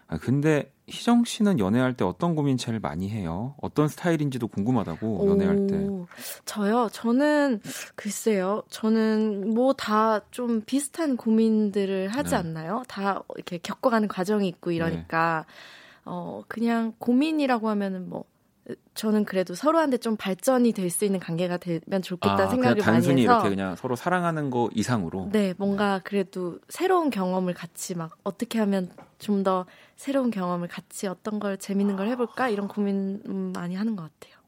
아, 근데 희정 씨는 연애할 때 어떤 고민 제일 많이 해요? 어떤 스타일인지도 궁금하다고 연애할 때. 오, 저요? 저는 글쎄요. 저는 뭐 다 좀 비슷한 고민들을 하지 네. 않나요? 다 이렇게 겪어가는 과정이 있고 이러니까 어 그냥 고민이라고 하면은 뭐 저는 그래도 서로한테 좀 발전이 될 수 있는 관계가 되면 좋겠다는 아, 생각을 그냥 많이 해서 이렇게 그냥 서로 사랑하는 거 이상으로. 네, 뭔가 그래도 새로운 경험을 같이 막 어떻게 하면 좀 더 새로운 경험을 같이 어떤 걸 재밌는 걸 해볼까 이런 고민 음, 많이 하는 것 같아요.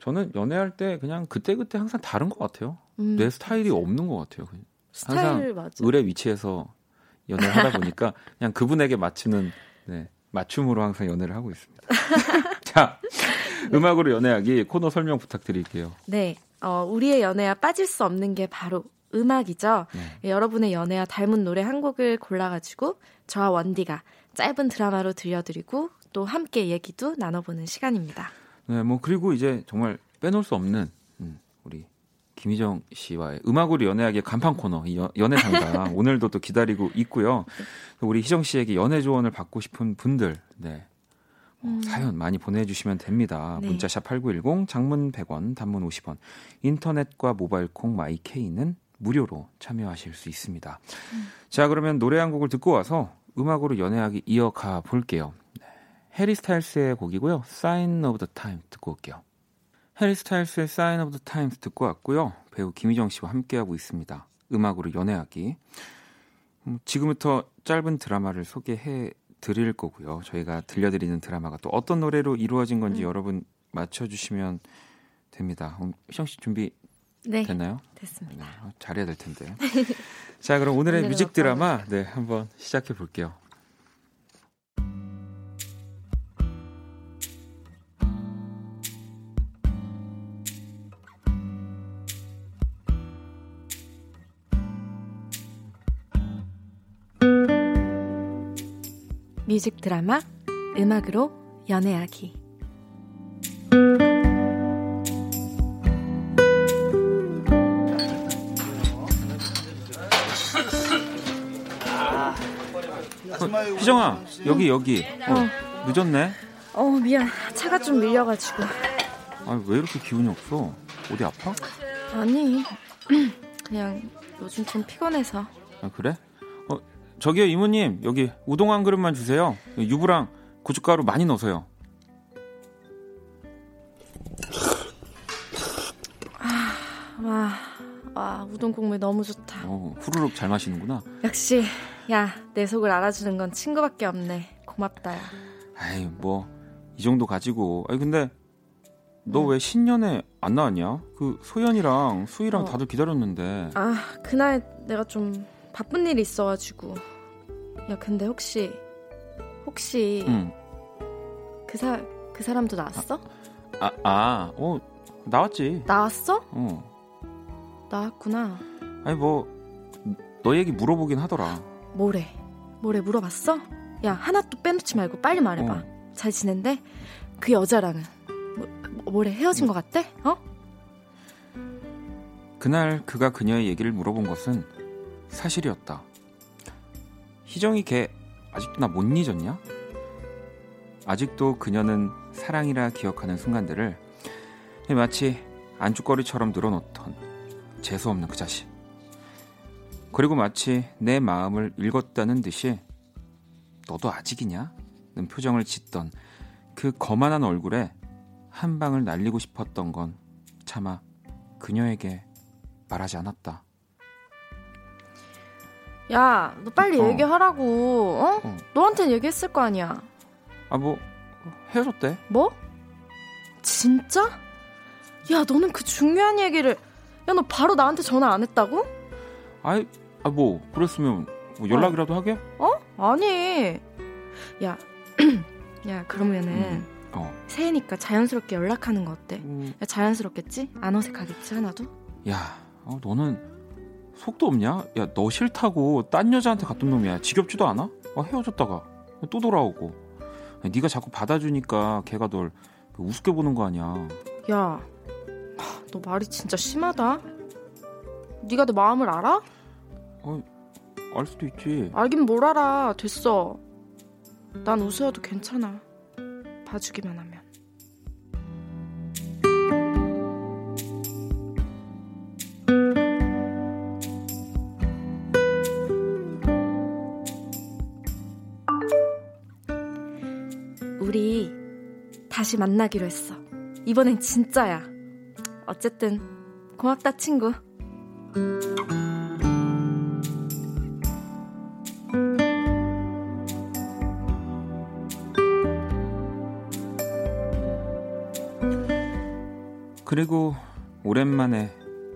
저는 연애할 때 그냥 그때 그때 항상 다른 것 같아요. 음, 내 스타일이 없는 것 같아요. 스타일 맞아. 을의 위치에서 연애를 하다 보니까 [laughs] 그냥 그분에게 맞추는 네, 맞춤으로 항상 연애를 하고 있습니다. [laughs] 자, 음악으로 연애하기 코너 설명 부탁드릴게요. 네, 어, 우리의 연애와 빠질 수 없는 게 바로 음악이죠. 네. 예, 여러분의 연애와 닮은 노래 한 곡을 골라가지고 저와 원디가 짧은 드라마로 들려드리고 또 함께 얘기도 나눠보는 시간입니다. 네, 뭐 그리고 이제 정말 빼놓을 수 없는 음, 우리 김희정 씨와의 음악으로 연애하기 간판 코너 연애 상담 [laughs] 오늘도 또 기다리고 있고요. 우리 희정 씨에게 연애 조언을 받고 싶은 분들, 네. 어, 사연 많이 보내주시면 됩니다. 네. 문자샵 8910, 장문 100원, 단문 50원, 인터넷과 모바일 콩 마이케이는 무료로 참여하실 수 있습니다. 자, 그러면 노래 한 곡을 듣고 와서 음악으로 연애하기 이어가 볼게요. 네. 해리 스타일스의 곡이고요. Sign of the Time 듣고 올게요. 해리 스타일스의 Sign of the Times 듣고 왔고요. 배우 김희정 씨와 함께하고 있습니다. 음악으로 연애하기. 음, 지금부터 짧은 드라마를 소개해 드릴 거고요. 저희가 들려드리는 드라마가 또 어떤 노래로 이루어진 건지 여러분 맞춰주시면 됩니다. 음, 희정 씨 준비 네, 됐나요? 됐습니다. 네, 어, 잘해야 될 텐데. 자, 그럼 오늘의 뮤직 드라마 네, 한번 시작해 볼게요. 뮤직 드라마 음악으로 연애하기. 희정아, 여기 여기. 어, 늦었네. 어 미안 차가 좀 밀려가지고 아, 왜 이렇게 기운이 없어? 어디 아파? 아니 [clears throat] 그냥 요즘 좀 피곤해서 아, 그래? 어, 저기요 이모님 여기 우동 한 그릇만 주세요. 유부랑 고춧가루 많이 넣어서요. 와, 와 우동 국물 너무 좋다 어, 후루룩 잘 마시는구나. 역시 야 내 속을 알아주는 건 친구밖에 없네 고맙다 야 아이 뭐 이 정도 가지고. 아니 근데 너왜 신년에 안 나왔냐? 그 소연이랑 수희랑 어. 다들 기다렸는데. 아 그날 내가 좀 바쁜 일이 있어가지고 야 근데 혹시 혹시 응. 그사 그 사람도 나왔어? 아, 아, 어 나왔지. 나왔어? 어. 나왔구나 아니 뭐 너 얘기 물어보긴 하더라. 뭐래 뭐래 물어봤어? 야 하나도 빼놓지 말고 빨리 말해봐 어. 잘 지낸대? 그 여자랑은 뭐, 뭐- 뭐래 헤어진 것 같대? 어? 그날 그가 그녀의 얘기를 물어본 것은 사실이었다. 희정이 걔 아직도 나 못 잊었냐? 아직도 그녀는 사랑이라 기억하는 순간들을 마치 안주거리처럼 늘어놓던 재수없는 그 자식. 그리고 마치 내 마음을 읽었다는 듯이 너도 아직이냐? 는 표정을 짓던 그 거만한 얼굴에 한 방을 날리고 싶었던 건 차마 그녀에게 말하지 않았다. 야 너 빨리 어. 얘기하라고 어? 어. 너한테는 얘기했을 거 아니야 아 뭐 헤어졌대. 뭐? 진짜? 야 너는 그 중요한 얘기를 야 너 바로 나한테 전화 안 했다고? 아이 아 뭐 그랬으면 뭐 연락이라도 하게. 어? 아니 야, [clears throat] 야 그러면은 어. 새해니까 자연스럽게 연락하는 거 어때? 음, 야, 자연스럽겠지? 안 어색하겠지 하나도? 야, 어, 너는 속도 없냐? 야, 너 싫다고 딴 여자한테 갔던 놈이야. 지겹지도 않아? 어, 헤어졌다가 또 돌아오고. 야, 네가 자꾸 받아주니까 걔가 널 우습게 보는 거 아니야. 야, 하, 너 말이 진짜 심하다. 네가 내 마음을 알아? 알 수도 있지. 알긴 뭘 알아. 됐어. 난 우스워도 괜찮아. 봐주기만 하면. 다시 만나기로 했어. 이번엔 진짜야. 어쨌든 고맙다 친구. 그리고 오랜만에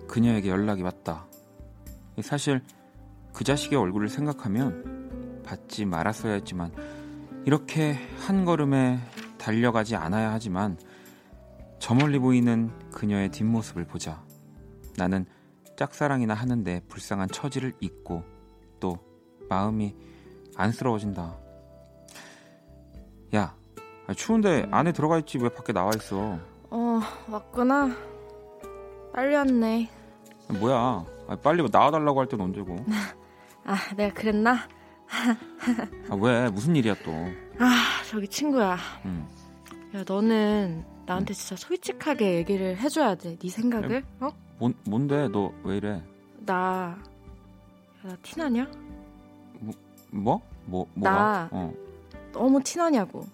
그녀에게 연락이 왔다. 사실 그 자식의 얼굴을 생각하면 받지 말았어야 했지만 이렇게 한 걸음에 달려가지 않아야 하지만 저 멀리 보이는 그녀의 뒷모습을 보자. 나는 짝사랑이나 하는데 불쌍한 처지를 잊고 또 마음이 안쓰러워진다. 야, 아, 추운데 안에 들어가 있지 왜 밖에 나와 있어? 어, 왔구나. 빨리 왔네. 뭐야? 아, 빨리 나와달라고 할 땐 언제고? [laughs] 아, 내가 그랬나? 아, 왜? 무슨 일이야 또? 아, 저기 친구야. 음. 야, 너는 나한테 진짜 솔직하게 얘기를 해줘야 돼. 네 생각을? 어? 뭔, 뭔데? 너 왜 이래? 나, 야, 나 티나냐? 뭐? 뭐? 뭐가? 나- 어. 너무 티나냐고.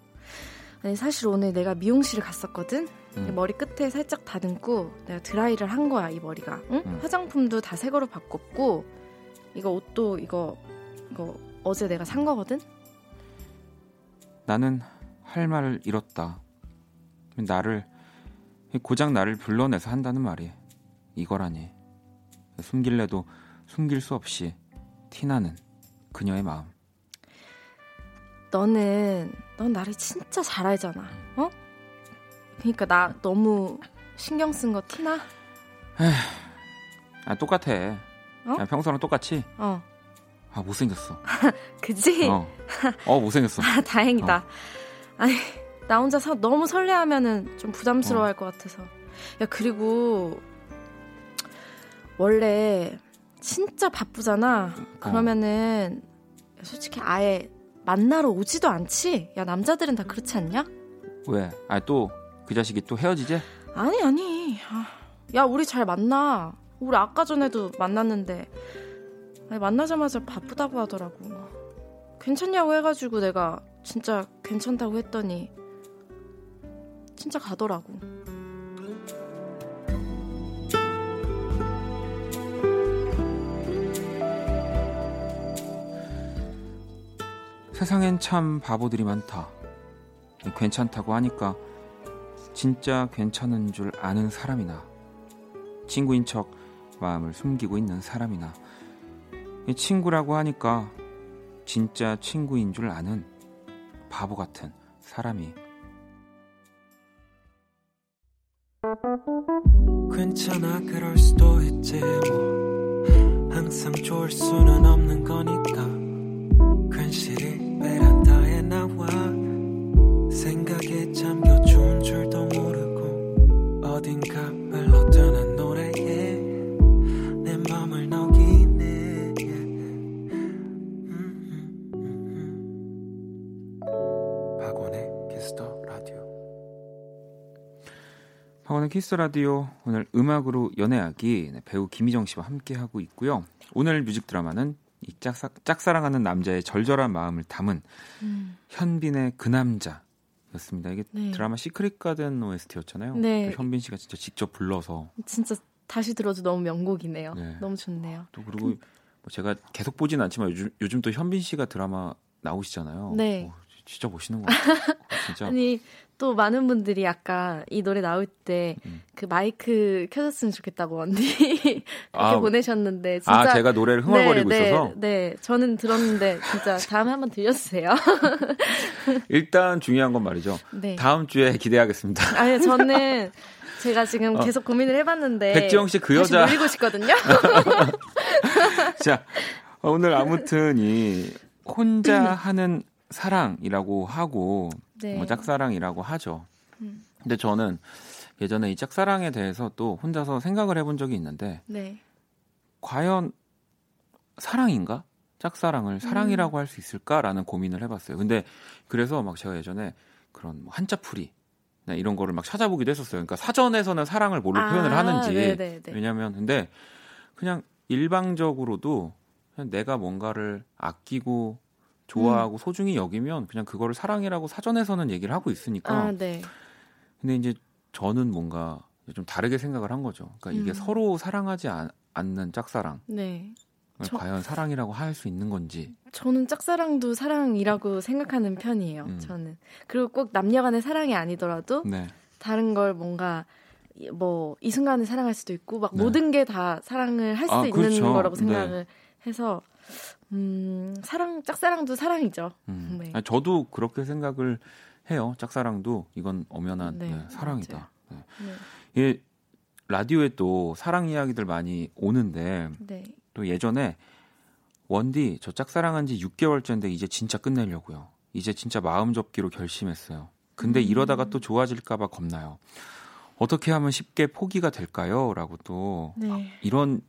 아니, 사실 오늘 내가 미용실을 갔었거든? 음. 머리 끝에 살짝 다듬고 내가 드라이를 한 거야, 이 머리가. 응? 음. 화장품도 다 새 거로 바꿨고, 이거 옷도 이거, 이거 어제 내가 산 거거든? 나는 할 말을 잃었다. 나를 고작 나를 불러내서 한다는 말이 이거라니. 숨길래도 숨길 수 없이 티나는 그녀의 마음. 너는 넌 나를 진짜 잘 알잖아. 어? 그러니까 나 너무 신경 쓴 거 티나? 아 똑같아. 어? 야, 평소랑 똑같이. 어. 아 못생겼어. [laughs] 그지? 어, 어 못생겼어. [laughs] 아, 다행이다. 아니, 나 혼자 서, 너무 설레하면은 좀 부담스러워 할것 같아서. 야, 그리고 원래 진짜 바쁘잖아. 그러면은 솔직히 아예 만나러 오지도 않지? 야, 남자들은 다 그렇지 않냐? 왜? 아 또 그 자식이 또 헤어지재? 아니, 아니. 아, 야, 우리 잘 만나. 우리 아까 전에도 만났는데 아니, 만나자마자 바쁘다고 하더라고. 괜찮냐고 해가지고 내가 진짜 괜찮다고 했더니 진짜 가더라고. 세상엔 참 바보들이 많다. 괜찮다고 하니까 진짜 괜찮은 줄 아는 사람이나 친구인 척 마음을 숨기고 있는 사람이나 이 친구라고 하니까 진짜 친구인 줄 아는 바보 같은 사람이. 괜찮아 그럴 수도 있지 뭐. 항상 좋을 수는 없는 거니까. 괜시리 베란다에 나와. 생각에 잠겨 좋은 줄도 모르고 어딘가 흘러드는 박원의 Kiss the Radio 오늘 음악으로 연애하기 네, 배우 김희정 씨와 함께 하고 있고요. 오늘 music 드라마는 이 짝사, 짝사랑하는 남자의 절절한 마음을 담은 현빈의 그 남자 였습니다. 이게 네. 드라마 시크릿 가든 OST였잖아요. 네. 현빈 씨가 진짜 직접 불러서 진짜 다시 들어도 너무 명곡이네요. 네. 너무 좋네요. 또 그리고 뭐 제가 계속 보진 않지만 요즘 요즘 또 현빈 씨가 드라마 나오시잖아요. 네. 오, 진짜 멋있는 것 같아요. 진짜. 아니 또 많은 분들이 아까 이 노래 나올 때그 음. 마이크 켜졌으면 좋겠다고 언니 [laughs] 그렇게 아, 보내셨는데 진짜 아 제가 노래를 흥얼거리고 네, 있어서 네, 네, 저는 들었는데 진짜 [laughs] 다음에 한번 들려주세요. [laughs] 일단 중요한 건 말이죠. 네. 다음 주에 기대하겠습니다. 아니 저는 제가 지금 어. 계속 고민을 해봤는데 백지영 씨 그 여자 노리고 싶거든요. 자, 오늘 아무튼 이 혼자 하는 사랑이라고 하고 네. 뭐 짝사랑이라고 하죠. 음. 근데 저는 예전에 이 짝사랑에 대해서 또 혼자서 생각을 해본 적이 있는데 네. 과연 사랑인가? 짝사랑을 음. 사랑이라고 할수 있을까라는 고민을 해봤어요. 근데 그래서 막 제가 예전에 그런 뭐 한자풀이 네, 이런 거를 막 찾아보기도 했었어요. 그러니까 사전에서는 사랑을 뭘로 아, 표현을 하는지 네네네. 왜냐면 근데 그냥 일방적으로도 그냥 내가 뭔가를 아끼고 좋아하고 소중히 여기면 그냥 그거를 사랑이라고 사전에서는 얘기를 하고 있으니까 아, 네. 근데 이제 저는 뭔가 좀 다르게 생각을 한 거죠. 그러니까 이게 음. 서로 사랑하지 않, 않는 짝사랑을 네. 저- 과연 사랑이라고 할 수 있는 건지. 저는 짝사랑도 사랑이라고 생각하는 편이에요. 음. 저는. 그리고 꼭 남녀간의 사랑이 아니더라도 네. 다른 걸 뭔가 이- 뭐이 순간에 사랑할 수도 있고 막 네. 모든 게 다 사랑을 할수 아, 있는 그렇죠. 거라고 네. 생각을 해서 음 사랑 짝사랑도 사랑이죠. 음. 네. 아니, 저도 그렇게 생각을 해요. 짝사랑도 이건 엄연한 네, 네, 사랑이다. 네. 네. 이게 라디오에 또 사랑 이야기들 많이 오는데 네. 또 예전에 원디 저 짝사랑한 지 6개월째인데 이제 진짜 끝내려고요. 이제 진짜 마음 접기로 결심했어요. 근데 음. 이러다가 또 좋아질까 봐 겁나요. 어떻게 하면 쉽게 포기가 될까요? 라고 또 네. 이런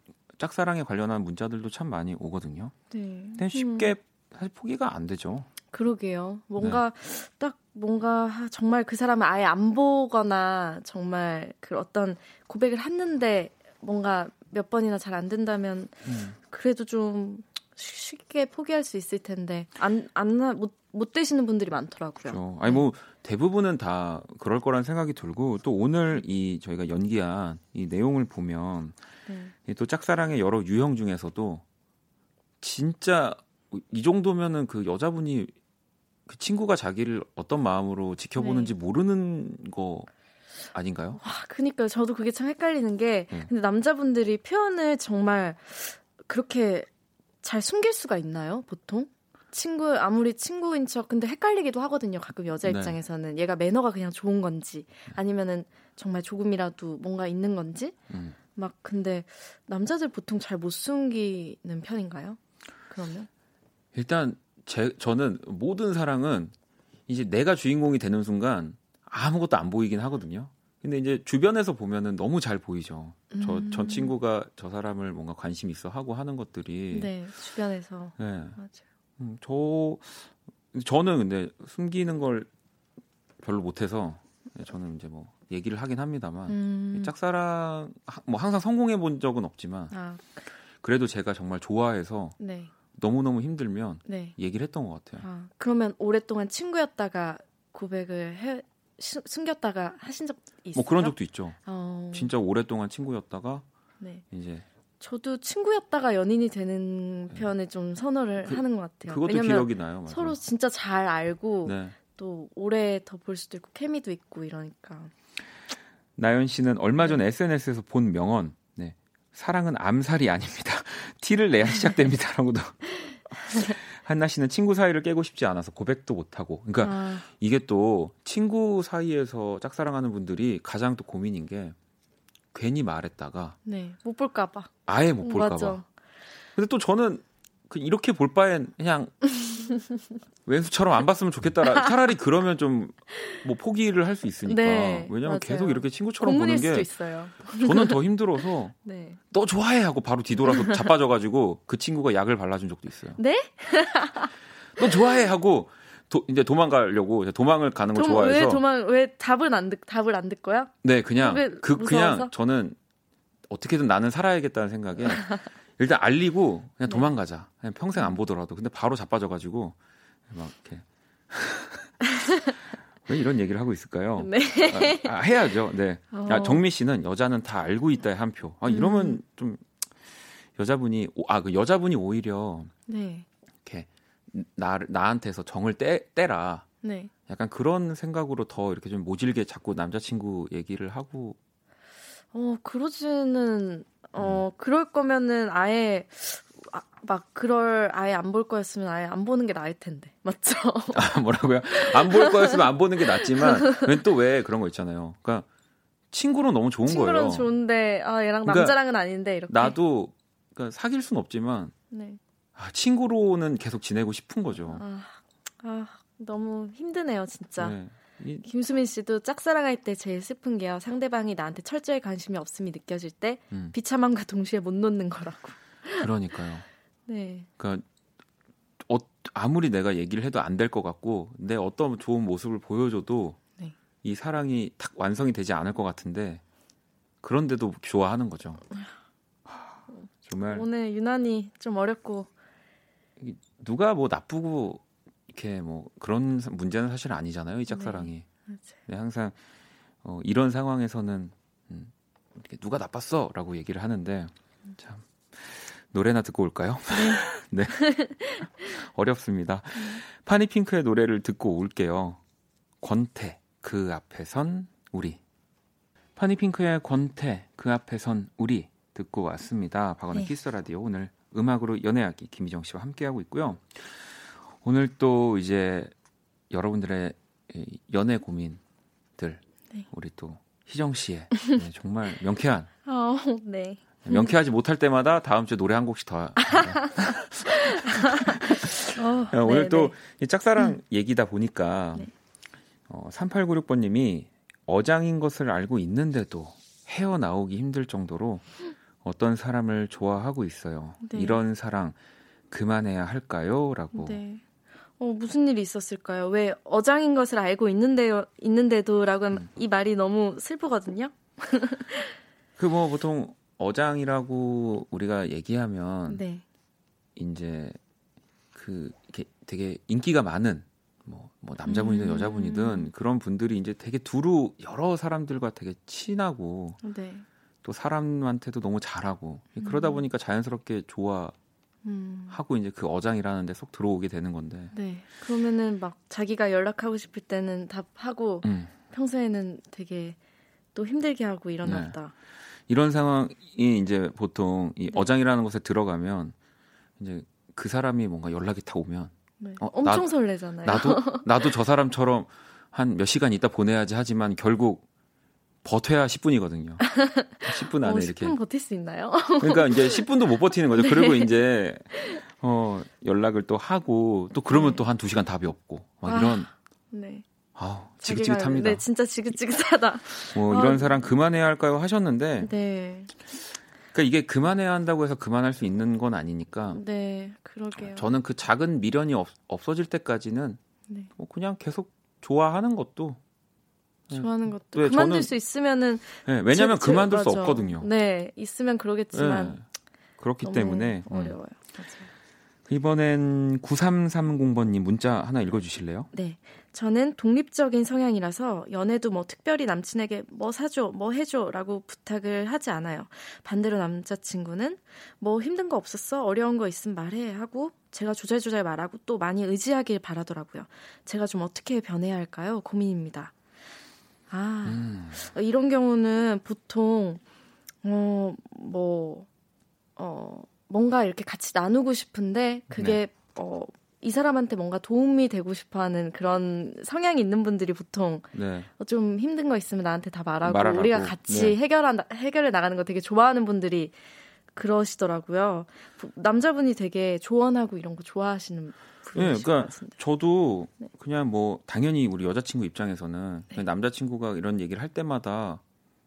짝사랑에 관련한 문자들도 참 많이 오거든요. 네. 근데 쉽게 사실 포기가 안 되죠. 그러게요. 뭔가 네. 딱 뭔가 정말 그 사람을 아예 안 보거나 정말 그 어떤 고백을 했는데 뭔가 몇 번이나 잘 안 된다면 음. 그래도 좀 쉽게 포기할 수 있을 텐데 안 안 못 못 되시는 분들이 많더라고요. 그렇죠. 아니 뭐 대부분은 다 그럴 거란 생각이 들고 또 오늘 이 저희가 연기한 이 내용을 보면 네. 이또 짝사랑의 여러 유형 중에서도 진짜 이 정도면은 그 여자분이 그 친구가 자기를 어떤 마음으로 지켜보는지 모르는 거 아닌가요? 아, 그니까요. 저도 그게 참 헷갈리는 게 네. 근데 남자분들이 표현을 정말 그렇게 잘 숨길 수가 있나요? 보통? 친구 아무리 친구인 척 근데 헷갈리기도 하거든요. 가끔 여자 네. 입장에서는 얘가 매너가 그냥 좋은 건지 아니면은 정말 조금이라도 뭔가 있는 건지 음. 막 근데 남자들 보통 잘 못 숨기는 편인가요? 그러면 일단 제 저는 모든 사랑은 이제 내가 주인공이 되는 순간 아무것도 안 보이긴 하거든요. 근데 이제 주변에서 보면은 너무 잘 보이죠. 저, 음. 저 친구가 저 사람을 뭔가 관심 있어 하고 하는 것들이. 네 주변에서 네. 맞아요. 음, 저, 저는 근데 숨기는 걸 별로 못해서 네, 저는 이제 뭐 얘기를 하긴 합니다만. 음. 짝사랑, 하- 뭐 항상 성공해 본 적은 없지만 아 그래도 제가 정말 좋아해서 네. 너무 너무 힘들면 네. 얘기를 했던 것 같아요. 아, 그러면 오랫동안 친구였다가 고백을 해 시- 숨겼다가 하신 적 있어요? 뭐 그런 적도 있죠. 어, 진짜 오랫동안 친구였다가 네. 이제 저도 친구였다가 연인이 되는 표현을 좀 선호를 네. 그- 하는 것 같아요. 그것도 기억이 나요. 맞아요. 서로 진짜 잘 알고 네. 또 오래 더 볼 수도 있고 케미도 있고 이러니까. 나연 씨는 얼마 네. 전 SNS에서 본 명언. 네. 사랑은 암살이 아닙니다. [laughs] 티를 내야 시작됩니다라고도. [laughs] 한나 씨는 친구 사이를 깨고 싶지 않아서 고백도 못 하고. 그러니까 아, 이게 또 친구 사이에서 짝사랑하는 분들이 가장 또 고민인 게 괜히 말했다가 네. 못 볼까 봐. 아예 못 볼까 맞아. 봐. 근데 또 저는 그 이렇게 볼 바엔 그냥 [laughs] 왼수처럼 안 봤으면 좋겠다. 차라리 그러면 좀 뭐 포기를 할 수 있으니까. 네, 왜냐면 맞아요. 계속 이렇게 친구처럼 보는 게 있어요. 저는 더 힘들어서 [laughs] 네. 너 좋아해 하고 바로 뒤돌아서 자빠져가지고 그 친구가 약을 발라준 적도 있어요. 네? 너 좋아해 하고 도, 이제 도망가려고 도망을 가는 걸 도- 좋아해서 왜 도망 왜 답을 안 듣, 답을 안 듣고요? 네 그냥 왜그 그냥 무서워서? 저는 어떻게든 나는 살아야겠다는 생각에 [laughs] 일단 알리고 그냥 네. 도망가자. 그냥 평생 안 보더라도 근데 바로 자빠져 가지고 막 이렇게 [laughs] 왜 이런 얘기를 하고 있을까요? 네. 아, 아, 해야죠. 네. 어. 야, 정미 씨는 여자는 다 알고 있다의 한 표. 아, 이러면 음. 좀 여자분이 아 그 여자분이 오히려 네. 나 나한테서 정을 떼 떼라. 네. 약간 그런 생각으로 더 이렇게 좀 모질게 자꾸 남자친구 얘기를 하고 어, 그러지는, 어, 음. 그럴 거면은 아예, 아, 막, 그럴, 아예 안 볼 거였으면 아예 안 보는 게 나을 텐데. [laughs] 맞죠? [laughs] 아, 뭐라고요? 안 볼 거였으면 안 보는 게 낫지만 또 왜 그런 거 있잖아요. 그러니까 친구로 너무 좋은 친구는 거예요. 좋은데, 아, 얘랑 그러니까 남자랑은 아닌데, 이렇게. 나도 그러니까 사귈 순 없지만 네. 아, 친구로는 계속 지내고 싶은 거죠. 아, 아, 너무 힘드네요, 진짜. 네. 이- 김수민 씨도 짝사랑할 때 제일 슬픈 게요. 상대방이 나한테 철저히 관심이 없음이 느껴질 때 음, 비참함과 동시에 못 놓는 거라고. 그러니까요. [laughs] 네. 그러니까 아무리 내가 얘기를 해도 안 될 것 같고 내 어떤 좋은 모습을 보여줘도 네. 이 사랑이 탁 완성이 되지 않을 것 같은데 그런데도 좋아하는 거죠. 하, 정말 오늘 유난히 좀 어렵고 누가 뭐 나쁘고 이렇게 뭐 그런 사- 문제는 사실 아니잖아요. 이 짝사랑이. 근데 항상 어, 이런 상황에서는 음, 이렇게 누가 나빴어라고 얘기를 하는데 참 노래나 듣고 올까요? 네. [laughs] 어렵습니다. 파니핑크의 노래를 듣고 올게요. 권태 그 앞에 선 우리. 파니 핑크의 권태 그 앞에 선 우리 듣고 왔습니다. 박원의 네. Kiss the Radio 오늘 음악으로 연애하기 김희정 씨와 함께하고 있고요. 오늘 또 이제 여러분들의 이 연애 고민들 네. 우리 또 희정 씨의 [laughs] 네, 정말 명쾌한 어, 네. 명쾌하지 못할 때마다 다음 주에 노래 한 곡씩 더 [laughs] 어, 야, 오늘 네, 또 네. 이 짝사랑 얘기다 보니까 네. 어, 3896번님이 어장인 것을 알고 있는데도 헤어나오기 힘들 정도로 어떤 사람을 좋아하고 있어요. 네. 이런 사랑 그만해야 할까요? 라고. 네. 어, 무슨 일이 있었을까요? 왜 어장인 것을 알고 있는데요, 있는데도라고 음. 이 말이 너무 슬프거든요. [laughs] 그 뭐 보통 어장이라고 우리가 얘기하면 네. 이제 그 이렇게 되게 인기가 많은 뭐, 뭐 남자분이든 음. 여자분이든 그런 분들이 이제 되게 두루 여러 사람들과 되게 친하고 네. 또 사람한테도 너무 잘하고 그러다 음. 보니까 자연스럽게 좋아하고 음. 이제 그 어장이라는 데속 들어오게 되는 건데 네. 그러면은 막 자기가 연락하고 싶을 때는 답하고 음, 평소에는 되게 또 힘들게 하고 이러나 네. 보다. 이런 상황이 이제 보통 이 네. 어장이라는 곳에 들어가면 이제 그 사람이 뭔가 연락이 다 오면 네. 어, 엄청 나- 설레잖아요. 나도 나도 [laughs] 저 사람처럼 한 몇 시간 있다 보내야지 하지만 결국 버텨야 10분이거든요. 10분 [laughs] 안에 어, 이렇게 10분 버틸 수 있나요? 그러니까 이제 10분도 못 버티는 거죠. [laughs] 그리고 이제 어 연락을 또 하고 또 그러면 네. 또한두 시간 답이 없고 막 아, 이런 네. 아우 자기가- 지긋지긋합니다. 네, 진짜 지긋지긋하다. 뭐 아. 이런 사람 그만해야 할까요 하셨는데 네. 그러니까 이게 그만해야 한다고 해서 그만할 수 있는 건 아니니까 네, 그러게요. 저는 그 작은 미련이 없, 없어질 때까지는 네. 뭐 그냥 계속 좋아하는 것도 좋아하는 것도 네, 그만둘 저는- 수 있으면은 예, 왜냐하면 제- 제- 그만둘 수 맞아. 없거든요. 네, 있으면 그러겠지만 예, 그렇기 때문에 음. 어려워요. 맞아요. 이번엔 9330번님 문자 하나 읽어주실래요? 네. 저는 독립적인 성향이라서 연애도 뭐 특별히 남친에게 뭐 사줘, 뭐 해줘 라고 부탁을 하지 않아요. 반대로 남자친구는 뭐 힘든 거 없었어? 어려운 거 있으면 말해 하고 제가 조잘조잘 말하고 또 많이 의지하길 바라더라고요. 제가 좀 어떻게 변해야 할까요? 고민입니다. 아, 음. 이런 경우는 보통 어, 뭐, 어, 뭔가 이렇게 같이 나누고 싶은데 그게 네. 어, 이 사람한테 뭔가 도움이 되고 싶어 하는 그런 성향이 있는 분들이 보통 네. 좀 힘든 거 있으면 나한테 다 말하고 말하라고. 우리가 같이 네. 해결한 해결해 나가는 거 되게 좋아하는 분들이 그러시더라고요. 부- 남자분이 되게 조언하고 이런 거 좋아하시는 분이신 네, 그러니까 것 같은데. 저도 네. 그냥 뭐 당연히 우리 여자친구 입장에서는 그냥 남자친구가 이런 얘기를 할 때마다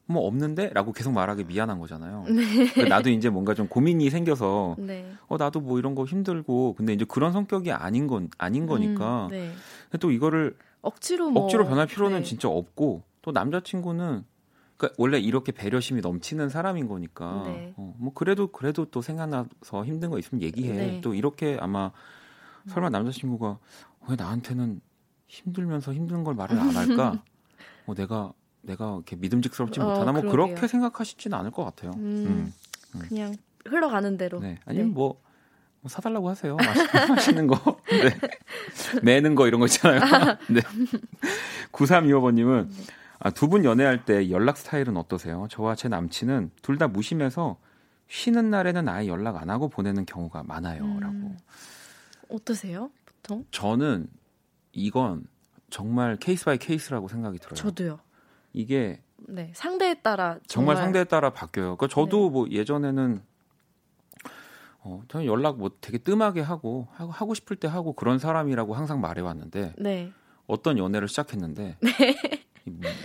뭐 없는데라고 계속 말하기 미안한 거잖아요. 그러니까 나도 이제 뭔가 좀 고민이 생겨서 네. 어 나도 뭐 이런 거 힘들고 근데 이제 그런 성격이 아닌 건 아닌 거니까 음, 네. 근데 또 이거를 억지로 뭐 억지로 변할 필요는 네. 진짜 없고 또 남자친구는 그러니까 원래 이렇게 배려심이 넘치는 사람인 거니까 네. 어, 뭐 그래도 그래도 또 생각나서 힘든 거 있으면 얘기해 네. 또 이렇게 아마 설마 남자친구가 왜 나한테는 힘들면서 힘든 걸 말을 안 할까 [laughs] 어, 내가 내가 이렇게 믿음직스럽지 어, 못하나 뭐 그러게요. 그렇게 생각하시지는 않을 것 같아요. 음, 그냥 흘러가는 대로. 네. 아니면 네. 뭐, 뭐 사달라고 하세요. 맛있- 맛있는 [laughs] 거. 네. [laughs] 매운 거 이런 거 있잖아요. 네. 9325번님은 아, 두 분 연애할 때 연락 스타일은 어떠세요? 저와 제 남친은 둘 다 무심해서 쉬는 날에는 아예 연락 안 하고 보내는 경우가 많아요. 음. 라고. 어떠세요? 보통? 저는 이건 정말 case by case라고 생각이 들어요. 저도요. 이게 네, 상대에 따라 정말, 정말, 상대에 따라 바뀌어요. 그러니까 저도 네. 뭐 예전에는 어, 저는 연락 뭐 되게 뜸하게 하고 하고, 하고 싶을 때 하고 그런 사람이라고 항상 말해 왔는데 네. 어떤 연애를 시작했는데 이-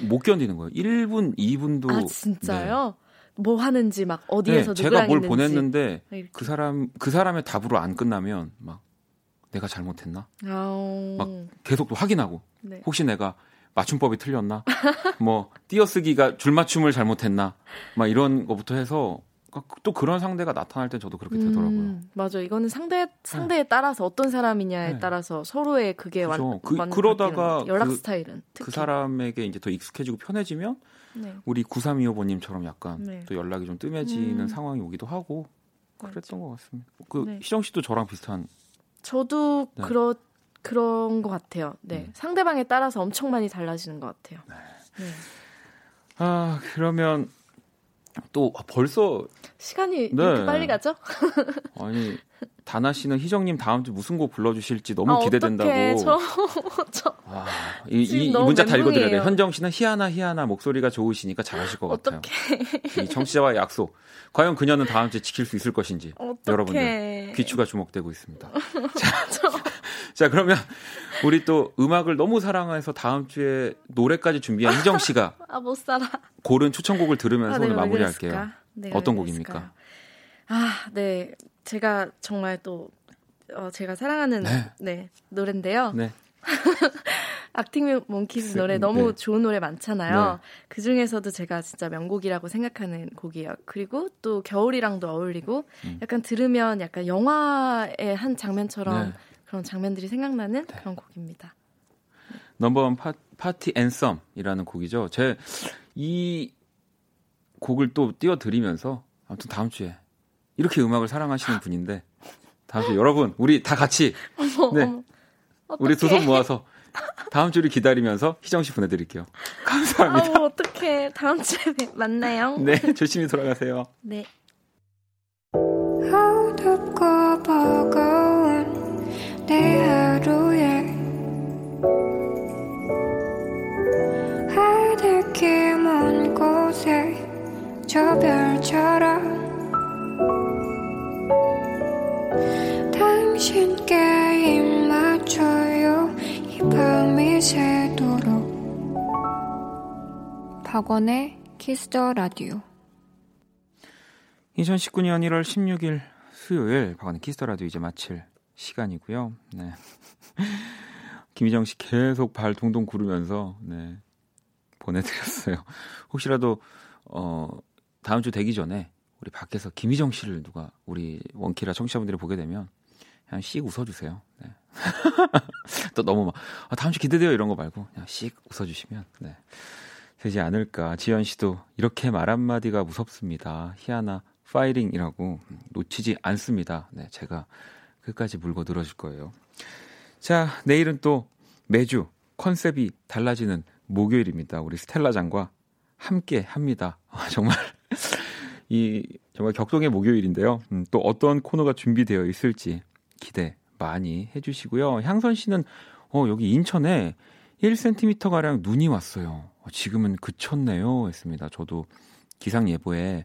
못 견디는 거예요. 1분, 2분도 아 진짜요? 뭐 하는지 막 어디에서 네, 제가 뭘 보냈는데 이렇게. 그 사람 그 사람의 답으로 안 끝나면 막 내가 잘못했나? 아우. 막 계속 또 확인하고 네. 혹시 내가 맞춤법이 틀렸나? 뭐 띄어쓰기가 줄 맞춤을 잘못했나? 막 이런 거부터 해서 또 그런 상대가 나타날 때 저도 그렇게 되더라고요. 음, 맞아. 이거는 상대 상대에 따라서 어떤 사람이냐에 네. 따라서 서로의 그게 완, 그죠. 그- 완 그러다가 연락 그- 스타일은 특히. 그 사람에게 이제 더 익숙해지고 편해지면 네. 우리 9325번님처럼 약간 네. 또 연락이 좀 뜸해지는 음. 상황이 오기도 하고 그랬던 것 같습니다. 그 네. 희정 씨도 저랑 비슷한 저도 네. 그러 그런 것 같아요. 네. 음. 상대방에 따라서 엄청 많이 달라지는 것 같아요. 네. 아 그러면 또 아, 벌써 시간이 네. 이렇게 빨리 가죠? [laughs] 아니 다나 씨는 희정님 다음 주 무슨 곡 불러주실지 너무 아, 기대된다고. 어떡해. 저, [laughs] 저 아, 이, 이, 문자 다 읽어드려야 돼. 현정 씨는 희아나 희아나 목소리가 좋으시니까 잘하실 것 같아요. 어떡해. 이 청취자와의 약속. 과연 그녀는 다음 주에 지킬 수 있을 것인지 어떡해. 여러분들 귀추가 주목되고 있습니다. [laughs] 자, 자 그러면 우리 또 음악을 너무 사랑해서 다음 주에 노래까지 준비한 희정 씨가 아, 못 살아. 고른 추천곡을 들으면서 아, 오늘 내가 왜 마무리할게요. 내가 어떤 왜 곡입니까? 아, 네. 제가 정말 또 어, 제가 사랑하는 네. 네, 노래인데요. 네. [laughs] 악팅 몽키즈 노래 네. 너무 좋은 노래 많잖아요. 네. 그 중에서도 제가 진짜 명곡이라고 생각하는 곡이에요. 그리고 또 겨울이랑도 어울리고 음. 약간 들으면 약간 영화의 한 장면처럼 네. 그런 장면들이 생각나는 그런 곡입니다. 넘버원 파, 파티 앤썸이라는 곡이죠. 제 이 곡을 또 띄워드리면서 아무튼 다음 주에 이렇게 음악을 사랑하시는 [laughs] 분인데 다음 주에 여러분 우리 다 같이 네 어머, 우리 두. 손 모아서 다음 주를 기다리면서 희정 씨 보내드릴게요. [laughs] 감사합니다. 아우 어떡해. 다음 주에 만나요. [laughs] 네 조심히 돌아가세요. 네. 내 저 별처럼 당신께 입 맞춰요 이 밤이 새도록 박원의 키스더 라디오 2019년 1월 16일 수요일 박원의 Kiss the Radio 이제 마칠 시간이고요. 네. [laughs] 김희정 씨 계속 발 동동 구르면서 네. 보내드렸어요. 혹시라도 어 다음 주 되기 전에 우리 밖에서 김희정 씨를 누가 우리 원키라 청취자분들이 보게 되면 그냥 씩 웃어주세요. 네. [laughs] 또 너무 막 아, 다음 주 기대돼요 이런 거 말고 그냥 씩 웃어주시면 네. 되지 않을까. 지현 씨도 이렇게 말 한마디가 무섭습니다. 희아나 파이링이라고 놓치지 않습니다. 네, 제가 끝까지 물고 늘어질 거예요. 자, 내일은 또 매주 컨셉이 달라지는 목요일입니다. 우리 스텔라장과 함께 합니다. 아, [laughs] 정말 이 정말 격동의 목요일인데요. 음, 또 어떤 코너가 준비되어 있을지 기대 많이 해주시고요. 향선 씨는 어, 여기 인천에 1cm 가량 눈이 왔어요. 어, 지금은 그쳤네요. 했습니다. 저도 기상 예보에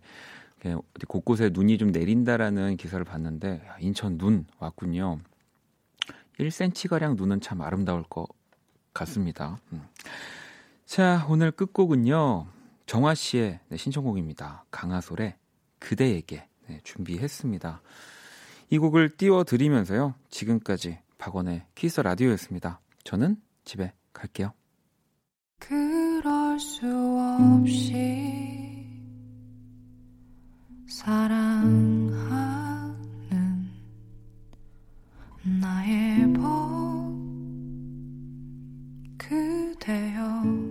곳곳에 눈이 좀 내린다라는 기사를 봤는데 야, 인천 눈 왔군요. 1cm 가량 눈은 참 아름다울 것 같습니다. 음. 자, 오늘 끝곡은요. 정화 씨의 네, 신청곡입니다. 강하솔의 그대에게 네, 준비했습니다. 이 곡을 띄워드리면서요. 지금까지 박원의 키스 라디오였습니다. 저는 집에 갈게요. 그럴 수 없이 사랑하는 나의 법 그대여